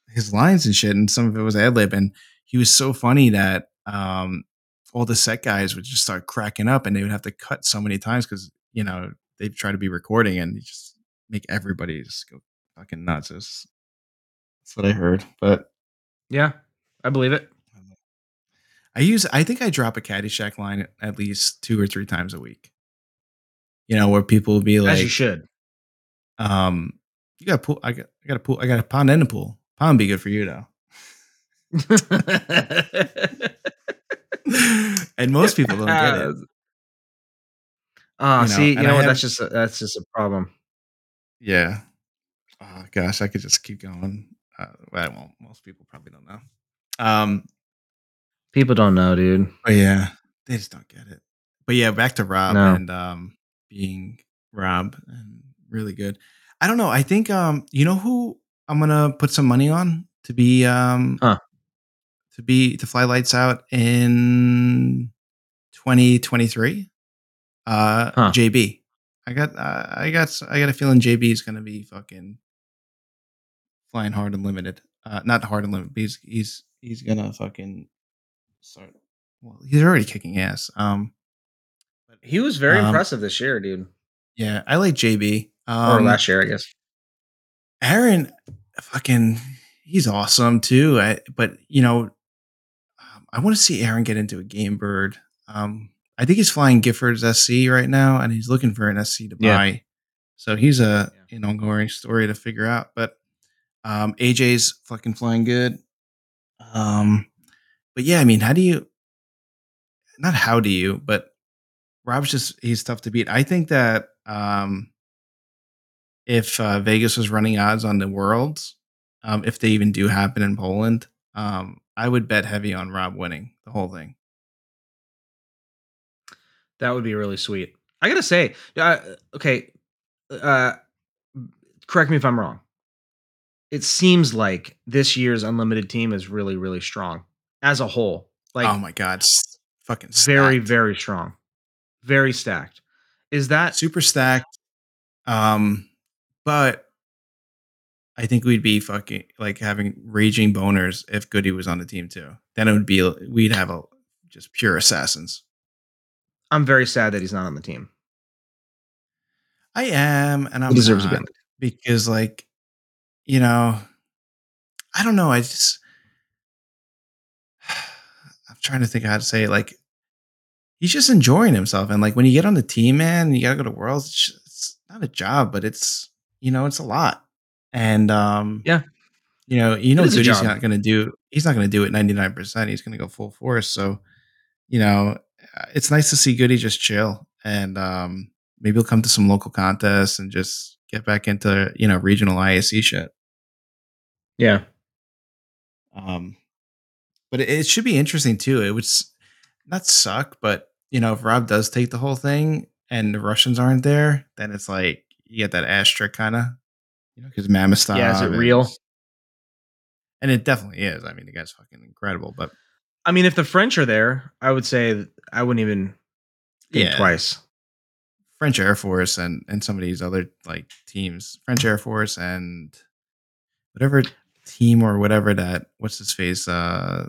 his lines and shit, and some of it was ad lib, and he was so funny that um all the set guys would just start cracking up, and they would have to cut so many times because you know they try to be recording and just make everybody just go fucking nuts. It's- That's what I heard, but yeah, I believe it. I use I think I drop a Caddyshack line at least two or three times a week. You know, where people will be like As you should. um, you got a pool, I got I got a pool, I got a pond and a pool. Pond be good for you though. and most people don't get it. Ah, You know, see, you know what? That's just a, that's just a problem. Yeah. Oh gosh, I could just keep going. Uh, well, I won't. Most people probably don't know. Um, People don't know, dude. Oh yeah, they just don't get it. But yeah, back to Rob No. and um being Rob and really good. I don't know. I think um you know who I'm gonna put some money on to be um Huh. to be to fly lights out in 2023. Uh Huh. JB. I got uh, I got I got a feeling JB is gonna be fucking flying hard and limited. Uh not hard and limited, but he's he's he's gonna fucking start well, he's already kicking ass. Um He was very Um, impressive this year, dude. yeah, I like JB. Or Um, last year, I guess. Aaron, fucking, he's awesome too. I, but you know, um, I want to see Aaron get into a game bird. Um, I think he's flying Giffords SC right now, and he's looking for an SC to Yeah. buy. So he's a Yeah. an ongoing story to figure out. But um, AJ's fucking flying good. Um, but yeah, I mean, how do you? Not how do you, but Rob's just he's tough to beat. I think that um, if uh, Vegas was running odds on the worlds, um, if they even do happen in Poland, um, I would bet heavy on Rob winning the whole thing. That would be really sweet. I gotta say, uh, okay, uh, correct me if I'm wrong. It seems like this year's unlimited team is really, really strong as a whole. Like, oh my god, fucking very, very strong, very stacked. Is that super stacked. Um, but I think we'd be fucking like having raging boners if Goody was on the team too. Then it would be we'd have a just pure assassins. I'm very sad that he's not on the team. I am, and I'm He deserves a not, bit. because like you know, I don't know. I just I'm trying to think how to say it. Like he's just enjoying himself. And like when you get on the team, man, you gotta go to Worlds. It's, just- it's not a job, but it's you know it's a lot. And um, Yeah. you know, you know, It is a Goody's not gonna do. He's not gonna do it ninety nine percent. He's gonna go full force. So, you know, uh, it's nice to see Goody just chill and um, maybe he'll come to some local contests and just get back into you know regional ISC shit. Yeah. Um, but it, it should be interesting too. It would not suck, but you know, if Rob does take the whole thing and the Russians aren't there, then it's like you get that asterisk kind of, you know, because Mammoth Yeah, is it real? And it definitely is. I mean, the guy's fucking incredible. But I mean, if the French are there, I would say I wouldn't even Yeah. twice. French Air Force and and some of these other like teams, French Air Force and whatever team or whatever that what's his face. Uh,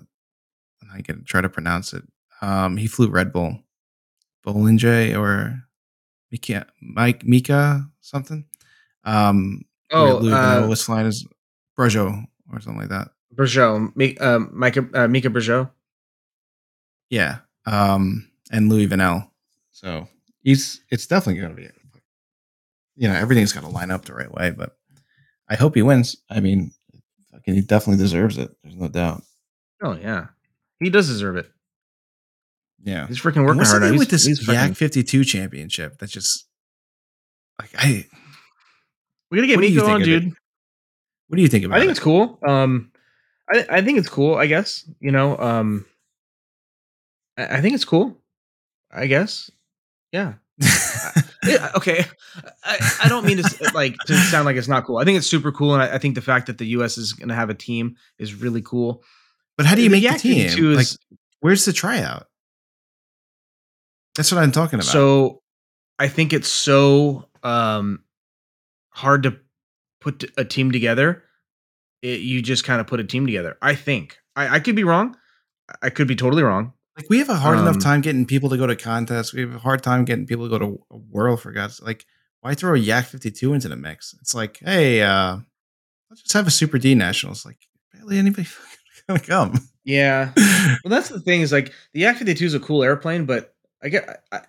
I can try to pronounce it. Um, he flew Red Bull, Bollinger or Mika, Mike Mika something. Um, Oh, Louis Vanilla uh, flying as Brojo or something like that. Bergeau, Mi- uh, Micah, uh, Mika. Yeah. Um, and Louis Vanel. So he's it's definitely gonna be you know, everything's gotta line up the right way, but I hope he wins. I mean, fucking he definitely deserves it. There's no doubt. Oh yeah, he does deserve it. Yeah. He's freaking working What's the hard. thing He's, with this he's Yak freaking- 52 championship? That's just like I we gotta get what Miko on, of it? dude. what do you think about I think it? it's cool. Um, I I think it's cool. I guess you know. Um, I, I think it's cool. I guess. Yeah. Yeah, okay. I, I don't mean to like to sound like it's not cool. I think it's super cool, and I, I think the fact that the U.S. is going to have a team is really cool. but how do you The make the team? 52 Like is- where's the tryout? That's what I'm talking about. So I think it's so um hard to put a team together. It, you just kind of put a team together. I think. I, I could be wrong. I could be totally wrong. Like we have a hard enough Um, time getting people to go to contests. We have a hard time getting people to go to a world for God's like. Why throw a Yak fifty two into the mix? It's like, hey, uh let's just have a Super D nationals. Like barely anybody gonna come. Yeah. Well, that's the thing is like the Yak 52 is a cool airplane, but I get, I,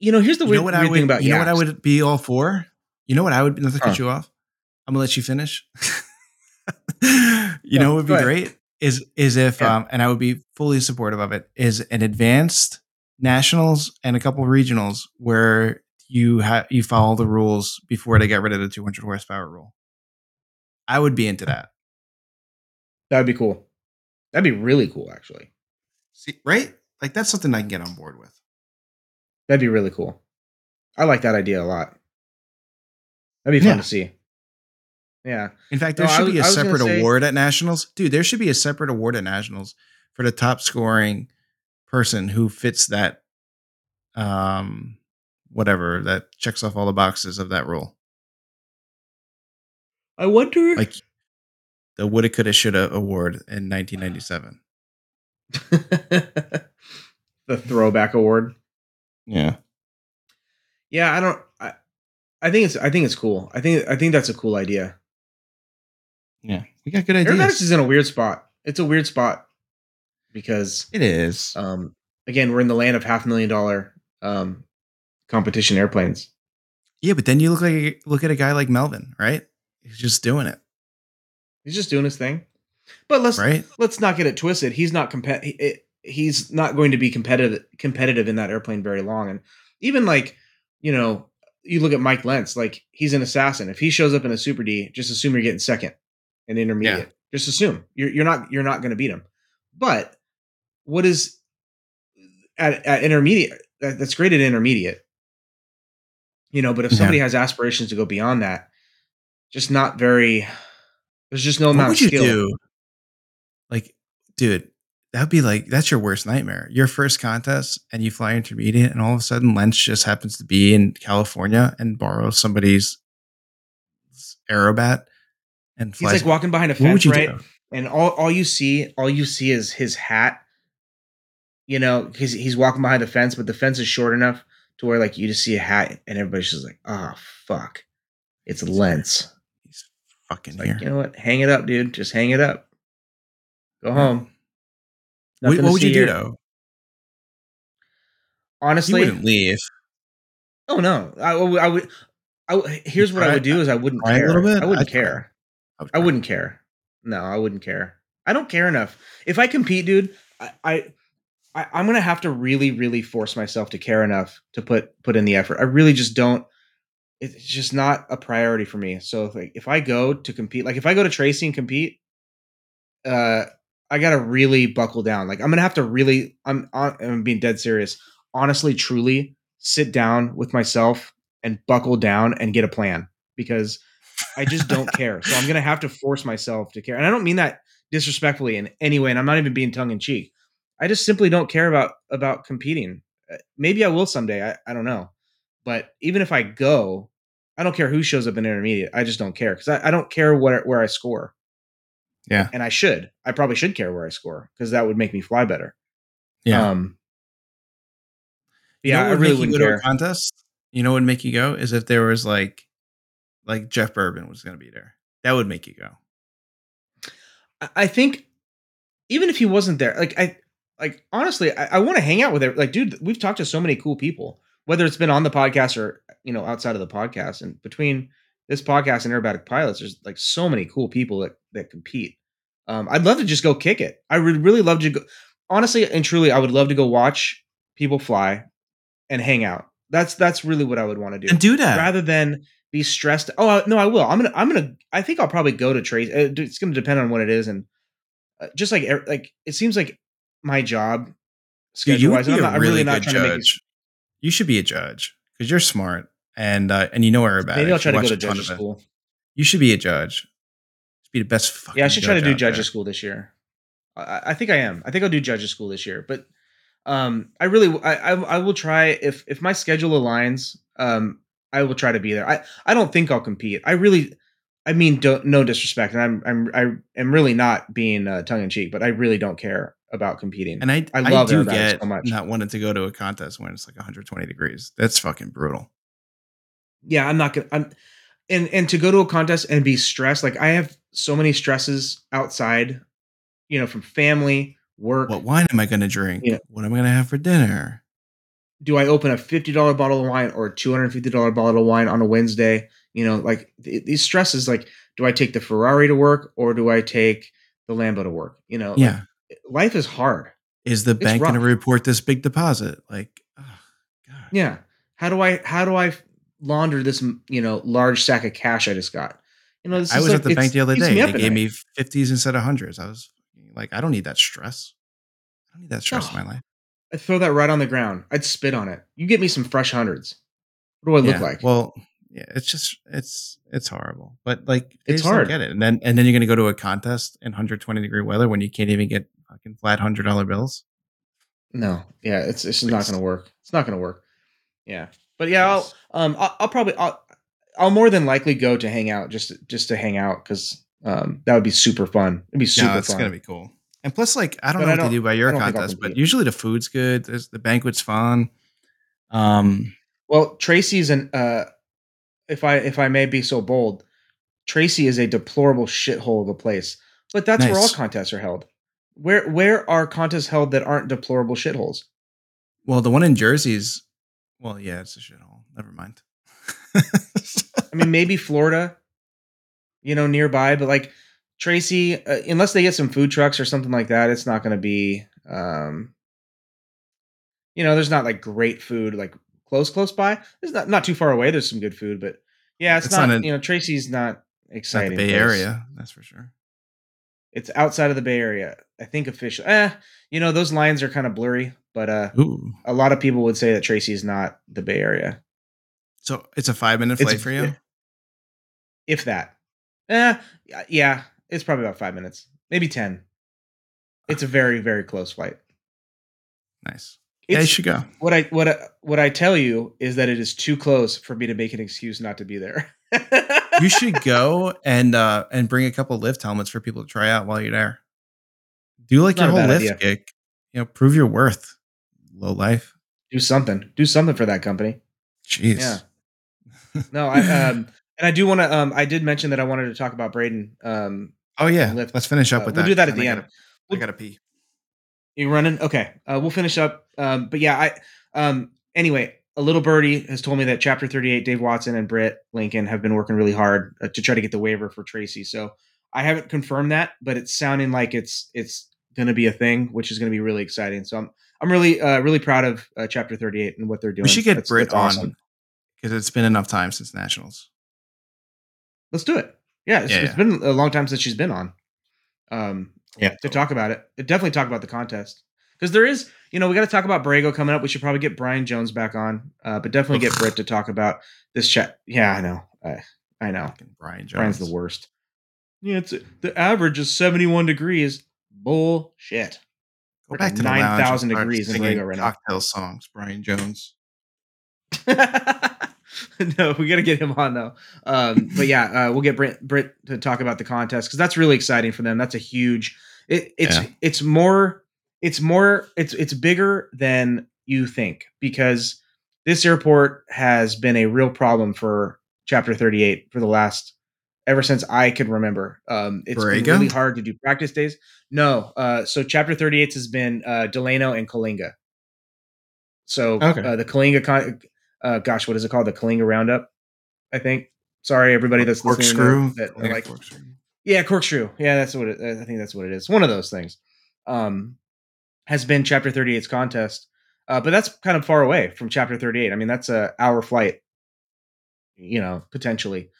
you know, here's the you weird, know what I weird would? thing about you know what I would be all for? You know what I would? Not to cut you off. I'm gonna let you finish. you know what would be great is is if Yeah. um and I would be fully supportive of it is an advanced nationals and a couple regionals where you have you follow the rules before they get rid of the 200 horsepower rule. I would be into that. That would be cool. That'd be really cool, actually. See, right? Like that's something I can get on board with. That'd be really cool. I like that idea a lot. That'd be fun Yeah. to see. Yeah. In fact, there No, should was- be a separate say- award at nationals. Dude, there should be a separate award at nationals for the top scoring person who fits that um whatever that checks off all the boxes of that rule. I wonder. Like the woulda coulda shoulda award in 1997. the throwback award. Yeah. Yeah, I don't. I, I think it's. I think it's cool. I think. I think that's a cool idea. Yeah. We got good ideas. is in a weird spot. It's a weird spot because, It is. um, again, we're in the land of half million dollar um, competition airplanes. Yeah, but then you look like look at a guy like Melvin, right? He's just doing it, He's just doing his thing. But let's right? let's not get it twisted. He's not compet. He's not going to be competitive competitive in that airplane very long. And even like you know, you look at Mike Lentz. Like he's an assassin. If he shows up in a Super D, just assume you're getting second and intermediate. Just assume you're you're not you're not going to beat him. But what is at, at intermediate? That, that's great at intermediate. You know, but if Yeah. somebody has aspirations to go beyond that, just not very. There's just no what amount would of you skill. do? Dude, that'd be like that's your worst nightmare. Your first contest, and you fly intermediate, and all of a sudden, Lentz just happens to be in California and borrows somebody's aerobat and He's like walking behind a fence, right? do? And all, all you see, all you see is his hat. You know, because he's walking behind the fence, but the fence is short enough to where like you just see a hat, and everybody's just like, "Oh fuck, it's Lentz." He's fucking Like, here. you know what? Hang it up, dude. Just hang it up. Go home. What, what would you do here. though? honestly, You wouldn't leave. oh no, I, would- I would. I, here's what I would do: is I wouldn't cry a care. little bit? I wouldn't I'd care. I wouldn't care. No, I wouldn't care. I don't care enough. If I compete, dude, I, I, I I'm gonna have to really, really force myself to care enough to put put in the effort. I really just don't. It's just not a priority for me. So if, like, if I go to compete, like if I go to Tracy and compete, uh, I gotta really buckle down. Like I'm gonna have to really. I'm. I'm being dead serious. Honestly, truly, sit down with myself and buckle down and get a plan because I just don't care. So I'm gonna have to force myself to care. And I don't mean that disrespectfully in any way. And I'm not even being tongue in cheek. I just simply don't care about about competing. Uh, Maybe I will someday. I, I don't know. But even if I go, I don't care who shows up in intermediate. I just don't care because I, I don't care where where I score. Yeah. And I should. I probably should care where I score because that would make me fly better. Yeah. Um, You know yeah, what I would really make you wouldn't go to a contest. You know what would make you go is if there was like, like Jeff Boerboon was going to be there. That would make you go. I- I think even if he wasn't there, like I like honestly, I, I want to hang out with it. Like, dude, we've talked to so many cool people, whether it's been on the podcast or you know outside of the podcast. And between this podcast and Aerobatic Pilots, there's like so many cool people that that compete. Um, I'd love to just go kick it. I would really love to go. Honestly and truly, I would love to go watch people fly and hang out. That's that's really what I would want to do And do that. rather than be stressed. Oh no, I will. I'm gonna. I'm gonna. I think I'll probably go to Trace. uh, It's gonna depend on what it is, and uh, just like er- like it seems like my job Dude, schedule you would wise. be I'm, a not, I'm really really not good trying to make. judge. You should be a judge because you're smart and uh, and you know aerobatics. Maybe I'll try to go to it. school. You should be a judge. Be the best. Fucking Yeah, I should try to do there. school this year. I, I think I am. I think I'll do judges school this year. But um, I really, I, I, I will try if if my schedule aligns. Um, I will try to be there. I, I don't think I'll compete. I really, I mean, don't, no disrespect, and I'm, I'm, I am really not being uh, tongue in cheek, but I really don't care about competing. And I, I I, love do get so much. not wanting to go to a contest when it's like 120 degrees. That's fucking brutal. Yeah, I'm not gonna. I'm and and to go to a contest and be stressed. Like I have so many stresses outside, you know, from family, work. What wine am I going to drink? Yeah. What am I going to have for dinner? do I open a fifty dollar bottle of wine or a two hundred fifty dollar bottle of wine on a Wednesday? You know, like th- these stresses. Like, do I take the Ferrari to work or do I take the Lambo to work? You know, like, Yeah. Eh, life is hard. Is the bank going to report this big deposit? Like, oh, God. Yeah. How do I how do I launder this you know large sack of cash I just got? You know, this I is was like- at the bank the other day. They gave night. me 50s instead of hundreds. I was like, I don't need that stress. I don't need that stress in my life. I'd throw that right on the ground. I'd spit on it. You get me some fresh hundreds. What do I look like? Well, yeah, it's just it's it's horrible. But like It's hard. get it. And then and then you're gonna go to a contest in 120 degree weather when you can't even get fucking flat hundred dollar bills. No, yeah, it's it's just not going to work. It's not going to work. Yeah, but yeah, I'll um I'll, I'll probably I'll I'll more than likely go to hang out just just to hang out because um that would be super fun. It'd be super yeah, it's fun. gonna be cool. And plus, like I don't But know I what they don't- do by your don't contest, but usually the food's good. There's, the banquet's fun. Um, Well, Tracy's an uh, if I if I may be so bold, Tracy is a deplorable shithole of a place. But that's where all contests are held. Where where are contests held that aren't deplorable shitholes? well, the one in Jersey's, well, yeah, it's a shithole. Never mind. I mean, maybe Florida, you know, nearby, but like Tracy, uh, unless they get some food trucks or something like that, it's not going to be, um, you know, there's not like great food like close, close by. There's not not too far away. There's some good food, but yeah, it's, It's not. not a- you know, Tracy's not it's not exciting. the Bay place. Area, that's for sure. It's outside of the Bay Area. I think official. Eh, you know, those lines are kind of blurry, but uh, Ooh, a lot of people would say that Tracy is not the Bay Area. so it's a five minute It's flight for you. if that. Eh, yeah, it's probably about five minutes, maybe ten. It's a very very close flight. Nice. yeah, you should go. what I what I, what I tell you is that it is too close for me to make an excuse not to be there. you should go and uh and bring a couple lift helmets for people to try out while you're there. Do like Not your whole lift idea. kick. You know, prove your worth. Low life. do something. Do something for that company. Jeez. Yeah. No, I um and I do want to um I did mention that I wanted to talk about Braden. Um, Oh yeah. Lift. Let's finish up Uh, with we'll that. do that at and the I end. Gotta, I We'll- gotta pee. you running? Okay, uh, we'll finish up. Um, but yeah, I um anyway, a little birdie has told me that Chapter 38, Dave Watson and Britt Lincoln have been working really hard uh, to try to get the waiver for Tracy. So I haven't confirmed that, but it's sounding like it's it's going to be a thing, which is going to be really exciting. So I'm I'm really uh, really proud of uh, Chapter 38 and what they're doing. We should get That's- Britt that's on because it's been enough time since nationals. Let's do it. Yeah, it's, Yeah, it's yeah. been a long time since she's been on. Um, Yeah. to talk about it. Definitely talk about the contest because there is, you know, we got to talk about Borrego coming up. We should probably get Brian Jones back on, uh, but definitely get Britt to talk about this chat. Yeah, I know. I, I know. Fucking Brian Jones. Brian's the worst. Yeah, it's the average is seventy one degrees. Bullshit. Go back to the lounge and 9,000 degrees in singing Borrego right now. cocktail songs. Brian Jones. no, we got to get him on though. Um, but yeah, uh, we'll get Britt, Britt to talk about the contest because that's really exciting for them. That's a huge. It, it's Yeah. it's more it's more it's it's bigger than you think because this airport has been a real problem for Chapter Thirty Eight for the last ever since I could remember. Um, it's been really hard to do practice days. No, uh, so Chapter Thirty Eight has been uh, Delano and Coalinga. So Okay. uh, the Coalinga, con- uh, gosh, what is it called? The Coalinga Roundup, I think. Sorry, everybody that's listening. Corkscrew. That, like, corkscrew. yeah, corkscrew. Yeah, that's what it, I think. That's what it is. One of those things. Um, has been Chapter 38's contest, uh, but that's kind of far away from Chapter 38. I mean, that's a hour flight. You know, potentially.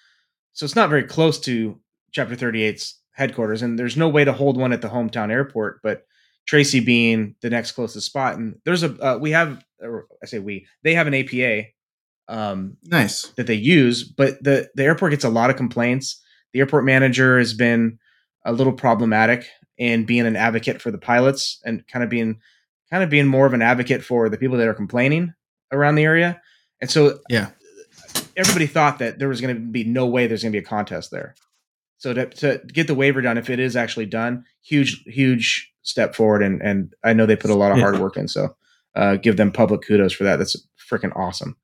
So it's not very close to Chapter 38's headquarters, and there's no way to hold one at the hometown airport. But Tracy being the next closest spot, and there's a uh, we have, or I say we, they have an APA. Um, Nice. that they use, but the the airport gets a lot of complaints. The airport manager has been a little problematic in being an advocate for the pilots and kind of being kind of being more of an advocate for the people that are complaining around the area. And so Yeah. Everybody thought that there was going to be no way there's going to be a contest there. So to, to get the waiver done, if it is actually done, huge, huge step forward. And and I know they put a lot of Yeah. hard work in. So uh, give them public kudos for that. That's freaking awesome.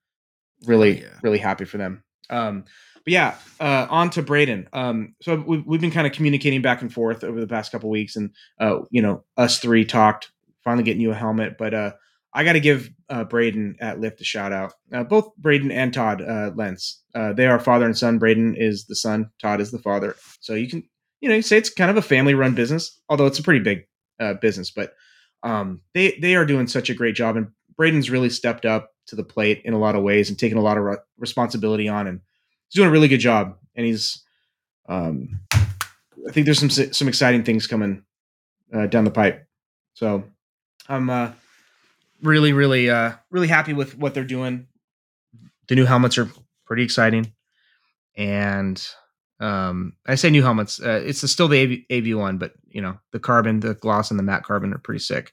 Really, Oh, yeah. really happy for them. Um, but yeah, uh, on to Braden. Um, so we've, we've been kind of communicating back and forth over the past couple weeks, and uh, you know, us three talked. Finally, getting you a helmet, but uh, I got to give uh, Braden at Lift a shout out. Uh, both Braden and Todd uh, Lentz. Uh, they are father and son. Braden is the son. Todd is the father. So you can, you know, you say it's kind of a family run business, although it's a pretty big uh, business. But um, they they are doing such a great job, and Braden's really stepped up to the plate in a lot of ways and taken a lot of re- responsibility on, and he's doing a really good job. And he's, um, I think there's some some exciting things coming uh, down the pipe. So I'm uh, really, really, uh, really happy with what they're doing. The new helmets are pretty exciting, and um, I say new helmets. Uh, it's still the AV, one, but you know the carbon, the gloss, and the matte carbon are pretty sick.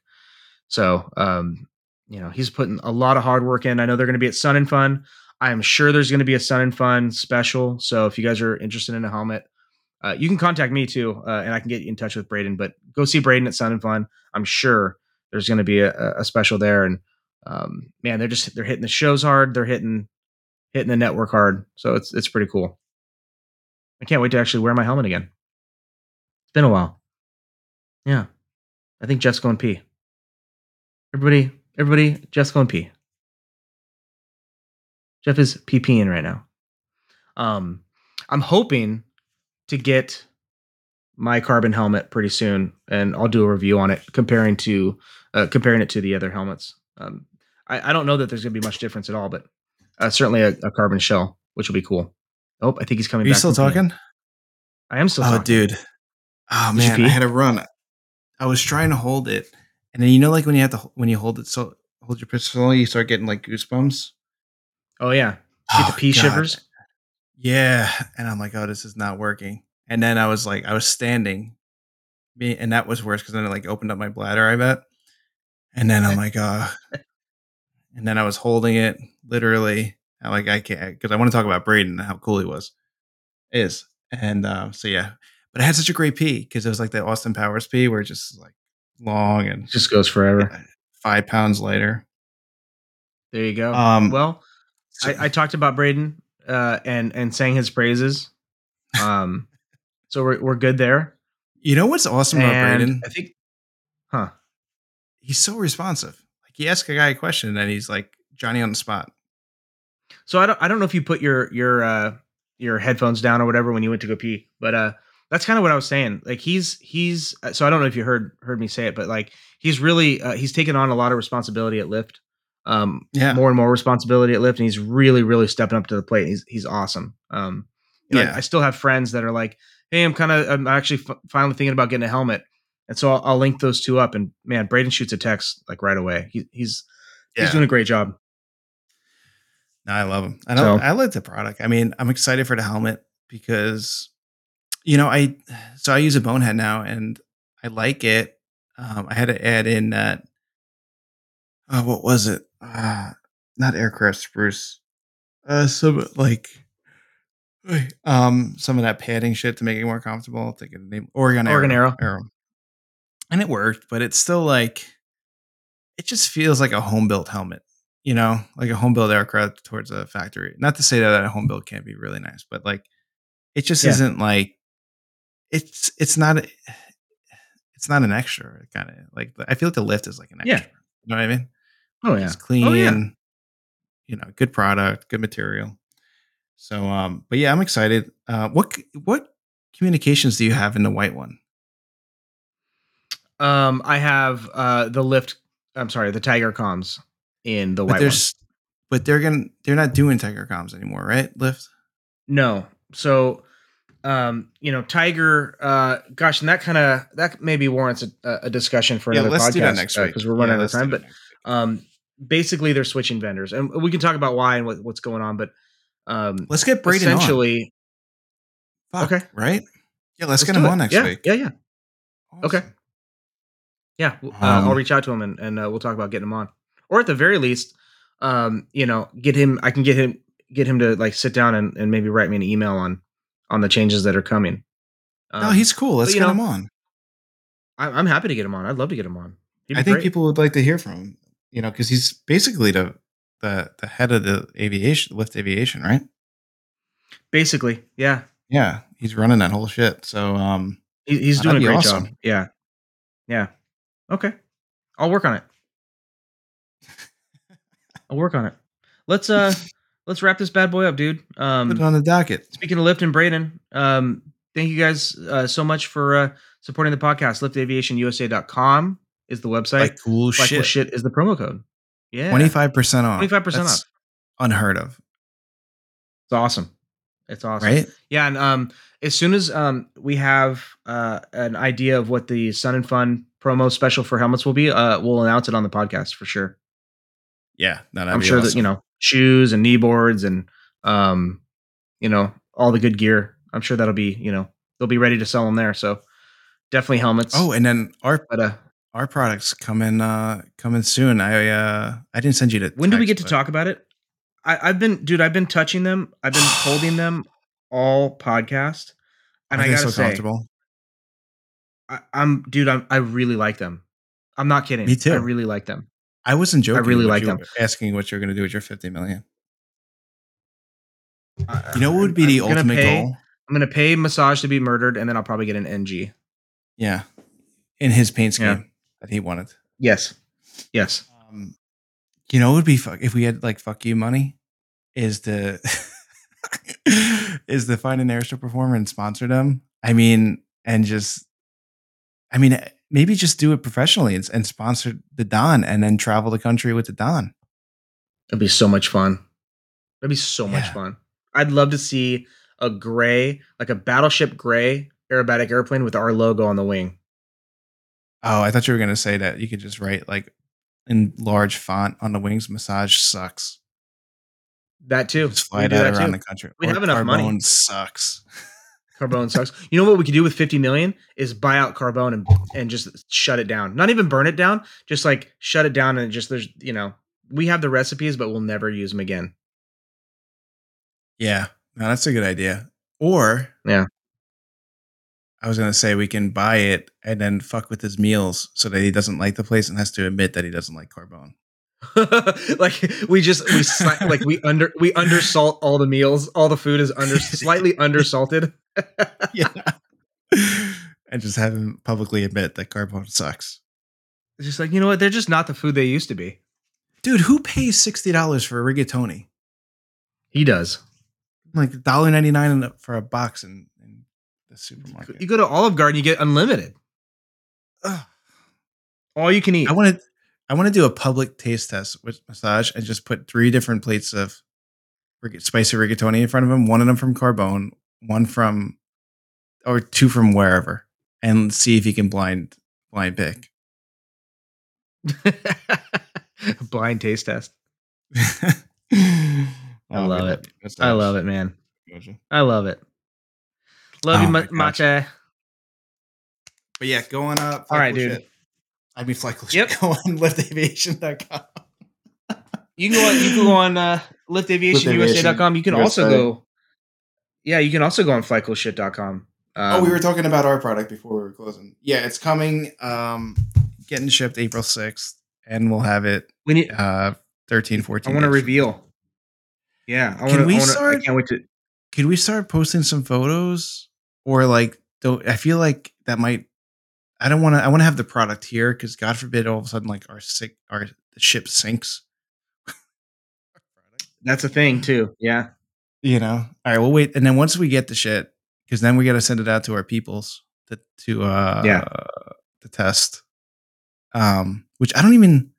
So um, you know he's putting a lot of hard work in. I know they're going to be at Sun and Fun. I'm sure there's going to be a Sun and Fun special. So if you guys are interested in a helmet, uh, you can contact me too, uh, and I can get you in touch with Braden. But go see Braden at Sun and Fun. I'm sure there's going to be a, a special there, and um, man, they're just they're hitting the shows hard. They're hitting hitting the network hard. So it's it's pretty cool. I can't wait to actually wear my helmet again. It's been a while. Yeah, I think Jeff's going pee. Everybody, everybody, Jeff's going pee. Jeff is PPing right now. Um, I'm hoping to get my carbon helmet pretty soon, and I'll do a review on it, comparing to uh, comparing it to the other helmets. Um, I, I don't know that there's gonna be much difference at all, but uh, certainly a, a carbon shell, which will be cool. Oh, I think he's coming. Are you still talking? I am still. Oh, talking. dude. Oh Did man. I had to run. I was trying to hold it, and then you know, like when you have to when you hold it so hold your pistol, you start getting like goosebumps. Oh yeah, get the Oh, pea God. shivers. Yeah, and I'm like, oh, this is not working. And then I was like, I was standing, me, and that was worse because then it like opened up my bladder. I bet. And then I'm like, uh, and then I was holding it literally. I'm like I can't because I want to talk about Braden and how cool he was, is, and uh, so yeah. But I had such a great pee because it was like the Austin Powers pee where it just like long and just goes forever. five pounds lighter. There you go. Um, well, So- I, I talked about Braden uh, and and sang his praises. Um, so we're we're good there. you know what's awesome about And Braden? I think, huh? he's so responsive. Like he asks a guy a question and he's like Johnny on the spot. So I don't I don't know if you put your your uh your headphones down or whatever when you went to go pee, but uh that's kind of what I was saying. Like he's he's uh, so I don't know if you heard heard me say it, but like he's really uh, he's taken on a lot of responsibility at Lift. Um Yeah. more and more responsibility at Lift and he's really really stepping up to the plate. He's he's awesome. Um you know, I- Yeah. I, still have friends that are like, "Hey, I'm kind of I'm actually f- finally thinking about getting a helmet." And so I'll, I'll link those two up and man, Braden shoots a text like right away. He, he's he's doing a great job. No, I love him. I. So- I like the product. I mean, I'm excited for the helmet because, you know, I so I use a bonehead now and I like it. Um, I had to add in that. Uh, what was it? Uh, not aircraft spruce. Uh, some like, um, some of that padding shit to make it more comfortable. I'll take a name Oregon Oregon Aero. Aero. and it worked, but it's still like, it just feels like a home built helmet you know, like a home built aircraft towards a factory. Not to say that a home built can't be really nice, but like it just Yeah. isn't like it's it's not a- it's not an extra kind of like I feel like the lift is like an Yeah. extra. You know what I mean? Oh yeah. It's clean, Oh, yeah. you know, good product, good material. So um but yeah, I'm excited. Uh what what communications do you have in the white one? Um, I have uh the lift. I'm sorry, the Tiger comms in the But white one. but they're gonna they're not doing Tiger Comms anymore, right? Lift. No, so um, you know, Tiger. Uh, gosh, and that kind of that maybe warrants a, a discussion for another podcast let's do that next week because we're running Yeah, out of time. But um, basically, they're switching vendors, and we can talk about why and what, what's going on. But um, let's get Braden on. essentially, Fuck, Okay. Right? Yeah, let's, let's get him on next yeah, week. Yeah, yeah, okay. Yeah. w- uh, I'll Um, reach out to him and, and uh, we'll talk about getting him on, or at the very least, um, you know, get him. I can get him get him to like sit down and, and maybe write me an email on on the changes that are coming. no, Um, he's cool. Let's but, get know, him on. I, I'm happy to get him on. I'd love to get him on. I think great. people would like to hear from him. You know, because he's basically the the the head of the aviation, lift aviation, right? basically, yeah, Yeah, he's running that whole shit. So, um, he, he's doing a great awesome. job. Yeah, yeah. Okay, I'll work on it. I'll work on it. Let's uh, let's wrap this bad boy up, dude. Um, put it on the docket. Speaking of Lift and Braden, um, thank you guys uh, so much for uh, supporting the podcast. LiftAviationUSA.com is the website. Like cool Like shit. shit. shit is the promo code. Yeah. Twenty five percent off. 25% That's off. Unheard of, It's awesome. It's awesome. right? Yeah. And um, as soon as um, we have uh, an idea of what the Sun and Fun promo special for helmets will be, uh, we'll announce it on the podcast for sure. Yeah, I'm sure that, you know, shoes and knee boards and, um, you know, all the good gear. I'm sure that'll be, you know, they'll be ready to sell them there. So definitely helmets. Oh, and then our but uh, our products coming uh coming soon. I uh I didn't send you to. when do we get text, to but- talk about it? I, I've been, dude. I've been touching them. I've been holding them all podcast, and I gotta so say, comfortable? I, I'm, dude. I'm, I really like them. I'm not kidding. Me too. I really like them. I wasn't joking. I really like them. Asking what you're going to do with your 50 million. I- You know what would be I'm the gonna ultimate pay- goal? I'm gonna pay massage to be murdered, and then I'll probably get an NG. Yeah, in his paint scheme Yeah. That he wanted. Yes, yes. Um, you know, it would be fuck if we had like fuck you money. Is the is the find an airstrip performer and sponsor them? I mean, and just, I mean, maybe just do it professionally and, and sponsor the Don, and then travel the country with the Don. It'd be so much fun. It'd be so much Yeah. fun. I'd love to see a gray, like a battleship gray aerobatic airplane with our logo on the wing. Oh, I thought you were gonna say that you could just write like in large font on the wings. Massage sucks. That too. Just fly do that around too. the country. We have enough money. Carbone Sucks. Carbone sucks. You know what we could do with 50 million is buy out Carbone and and just shut it down. Not even burn it down, just like shut it down and just there's you know we have the recipes, but we'll never use them again. Yeah, no, that's a good idea. Or Yeah. I was gonna say we can buy it and then fuck with his meals so that he doesn't like the place and has to admit that he doesn't like Carbone. like we just we sli- like we under we undersalt all the meals. All the food is under slightly undersalted. yeah. and just have him publicly admit that Carbone sucks. It's just like you know what? They're just not the food they used to be. dude, who pays sixty dollars for a rigatoni? He does. Like $1.99 for a box in the supermarket. You go to Olive Garden, you get unlimited. Ugh. All you can eat. I want to I want to do a public taste test with massage and just put three different plates of spicy rigatoni in front of him. One of them from Carbone, one from or two from wherever, and see if he can blind blind pick. Blind taste test. I love it. I love it, man. I love it. Love Oh you, my Ma- Mate. But yeah, going up. All right, dude. I mean, Flycool Yep. shit. Go on liftaviation.com. You can go on, you can go on uh, liftaviationusa.com. You can also USA. go. Yeah, you can also go on flycoolshit.com. Um, oh, we were talking about our product before we were closing. Yeah, it's coming. Um, getting shipped April 6th, and we'll have it We need. uh 13, 14. I want to reveal. Yeah, I want. Can want we to. I start- can't wait to. Can we start posting some photos? Or like don't I feel like that might I don't want to I want to have the product here because God forbid all of a sudden like our sick our ship sinks. That's a thing too. Yeah. you know all right we'll wait and then once we get the shit because then we got to send it out to our peoples to to uh Yeah. to test um which i don't even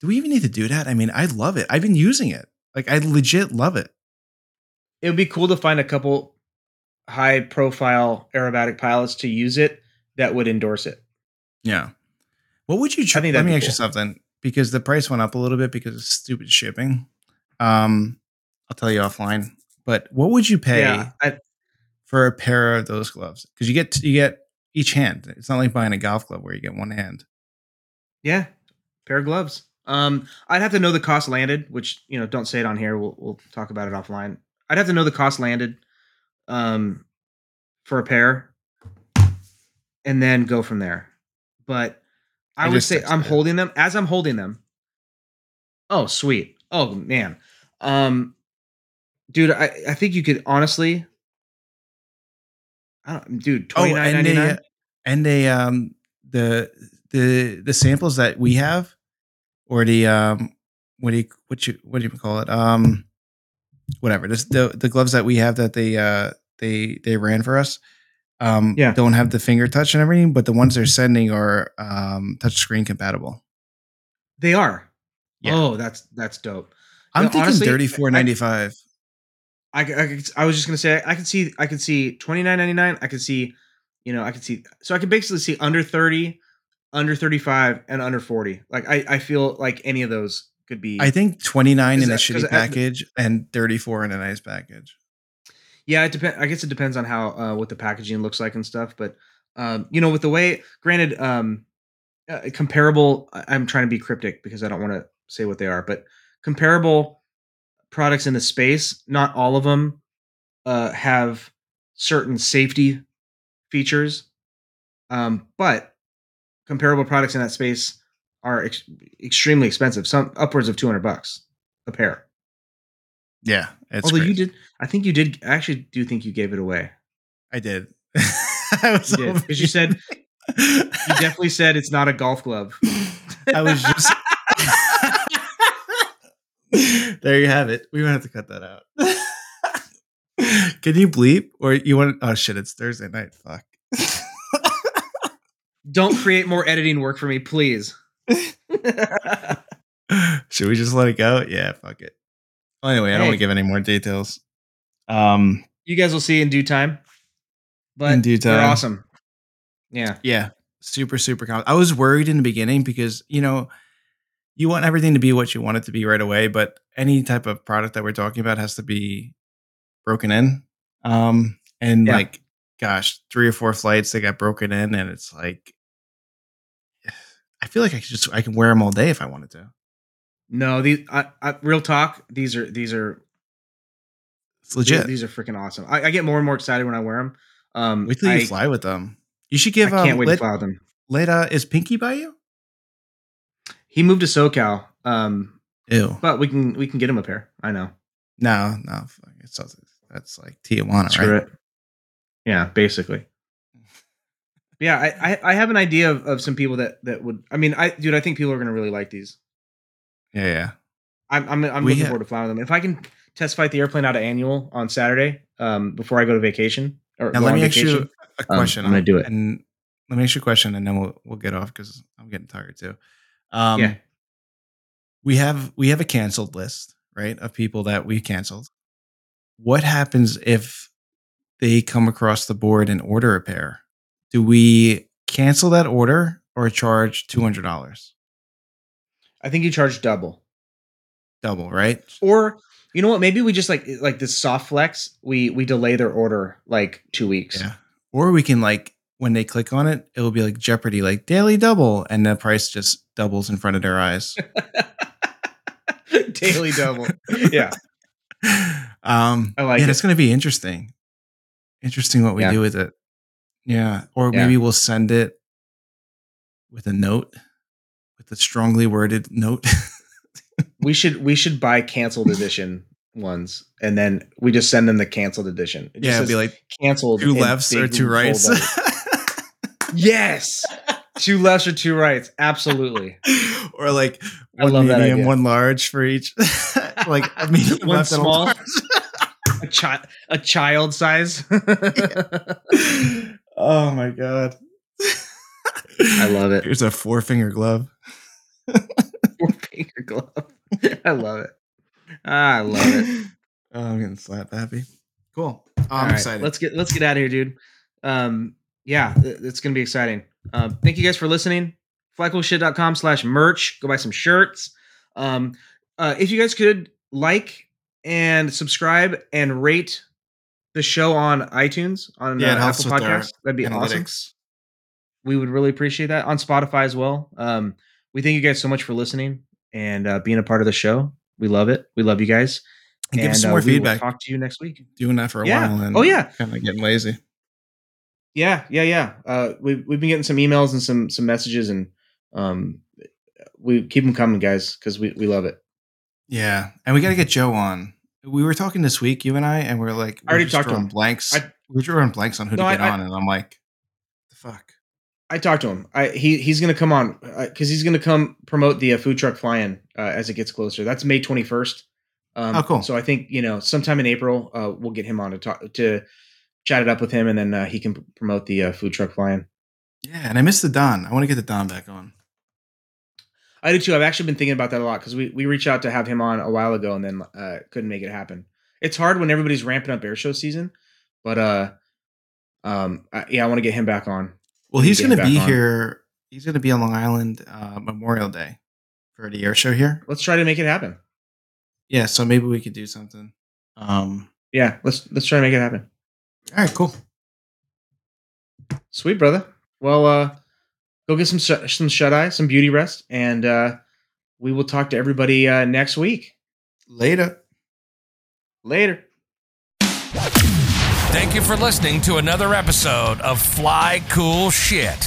do we even need to do that i mean i love it i've been using it like i legit love it It would be cool to find a couple high profile aerobatic pilots to use it that would endorse it. yeah what would you I think let me ask you something because the price went up a little bit because of stupid shipping um i'll tell you offline but what would you pay Yeah. I, for a pair of those gloves because you get you get each hand. It's not like buying a golf glove where you get one hand. yeah. Pair of gloves. Um, I'd have to know the cost landed, which you know, don't say it on here. We'll we'll talk about it offline. I'd have to know the cost landed, um, for a pair, and then go from there. But I, I would say I'm texted. holding them as I'm holding them. Oh, sweet. Oh man. Um, dude, I I think you could honestly. I don't, dude. Twenty nine and they, uh, and they um the the the samples that we have, or the um what do you what you what do you call it um whatever this the the gloves that we have that they uh they they ran for us um Yeah. don't have the finger touch and everything, but the ones they're sending are um touch screen compatible. They are. Yeah. Oh, that's that's dope. I'm know, thinking honestly, thirty four ninety five. I could- I was just gonna say I could see I could see twenty nine ninety nine. I could see, you know, I could see so I could basically see under thirty, under thirty five, and under forty. Like I, I feel like any of those could be. I think 29 in a that- 'cause shitty I- package and 34 in a nice package. yeah, it depends. I guess it depends on how uh, what the packaging looks like and stuff. But um, you know, with the way, granted, um, uh, comparable. I- I'm trying to be cryptic because I don't want to say what they are, but comparable products in the space. Not all of them uh, have certain safety features, um, but comparable products in that space are ex- extremely expensive. Some upwards of 200 bucks a pair. Yeah. It's Although you did, I think you did. I actually do think you gave it away. I did. I was because you said you definitely said it's not a golf glove. I was just. there you have it. We might have to cut that out. Can you bleep or you want? Oh shit! It's Thursday night. Fuck. Don't create more editing work for me, please. Should we just let it go? Yeah. Fuck it. Well, anyway, I don't Hey. want to give any more details. Um. you guys will see in due time. But In due they're time. awesome. Yeah. Yeah, super super confident. I was worried in the beginning because you know you want everything to be what you want it to be right away, but any type of product that we're talking about has to be broken in. Um, and Yeah. like, gosh, three or four flights they got broken in, and it's like, I feel like I could just I can wear them all day if I wanted to. No, these I, I, real talk. These are these are It's legit. These, are freaking awesome. I, I get more and more excited when I wear them. Um, Wait till you fly with them. You should give. I can't um, wait to fly with them. let uh, is Pinky by you? He moved to SoCal. Um, Ew. but we can we can get him a pair. I know. No, no. fuck, It's that's like Tijuana, Screw right? it. Yeah, basically. Yeah, I, I I have an idea of, of some people that that would. I mean, I dude, I think people are gonna really like these. Yeah, yeah. I'm I'm, I'm We looking ha- forward to flying them. If I can test fight the airplane out of annual on Saturday, um, before I go to vacation or Now let me ask you vacation, a um, question. I'm gonna do it. And let me ask you a question, and then we'll we'll get off because I'm getting tired too. Um, Yeah. we have we have a canceled list, right, of people that we canceled. What happens if they come across the board and order a pair? Do we cancel that order or charge two hundred dollars? I think you charge double. Double, right? Or you know what? Maybe we just like like this soft flex. We we delay their order like two weeks. Yeah. Or we can like when they click on it, it will be like Jeopardy, like daily double, and the price just doubles in front of their eyes. Daily double. yeah. um I like yeah it. it's gonna be interesting interesting what we Yeah. do with it yeah or Yeah. maybe we'll send it with a note with a strongly worded note We should we should buy canceled edition ones, and then we just send them the canceled edition. It yeah it'd be like canceled. two lefts or two rights yes, two lefts or two rights. Absolutely. or like I one love that medium idea. one large for each like a medium One left and a small. large. a child a child size. Oh my god I love it. here's a four finger glove Four finger glove. I love it. I love it. oh, i'm getting slap happy cool Oh, i'm right, excited Let's get let's get out of here, dude. Um, yeah, th- it's gonna be exciting. Um, thank you guys for listening. Flycoolshit.com slash merch. Go buy some shirts. Um, uh, if you guys could like and subscribe and rate the show on iTunes on Yeah, uh, Apple Podcasts, that'd be awesome. We would really appreciate that on Spotify as well. Um, we thank you guys so much for listening and uh, being a part of the show. We love it. We love you guys. and give us some uh, more we feedback Talk to you next week. doing that for a Yeah. while and Oh, yeah. kind of getting lazy Yeah, yeah, yeah. Uh, we've we've been getting some emails and some some messages, and um, we keep them coming, guys, because we we love it. Yeah, and we got to get Joe on. We were talking this week, you and I, and we are like, I already talked to him. Blanks. I- we were drawing blanks on who No, to get I- on, and I'm like, the fuck. I talked to him. I he he's gonna come on because he's gonna come promote the uh, food truck flying uh, as it gets closer. That's May twenty first. Um, Oh, cool. So I think you know sometime in April uh, we'll get him on to talk to chat it up with him, and then uh, he can promote the uh, food truck flying. Yeah, and I missed the Don. I want to get the Don back on. I do too. I've actually been thinking about that a lot because we we reached out to have him on a while ago and then uh, couldn't make it happen. It's hard when everybody's ramping up air show season, but uh, um, I, yeah, I want to get him back on. Well, he's going to be on. here. He's going to be on Long Island uh, Memorial Day for the air show here. Let's try to make it happen. Yeah, so maybe we could do something. Um, Yeah, let's let's try to make it happen. all right, cool. Sweet brother. Well, uh, go get some sh- some shut eye, some beauty rest, and uh, we will talk to everybody uh, next week. Later. Later. Thank you for listening to another episode of Fly Cool Shit.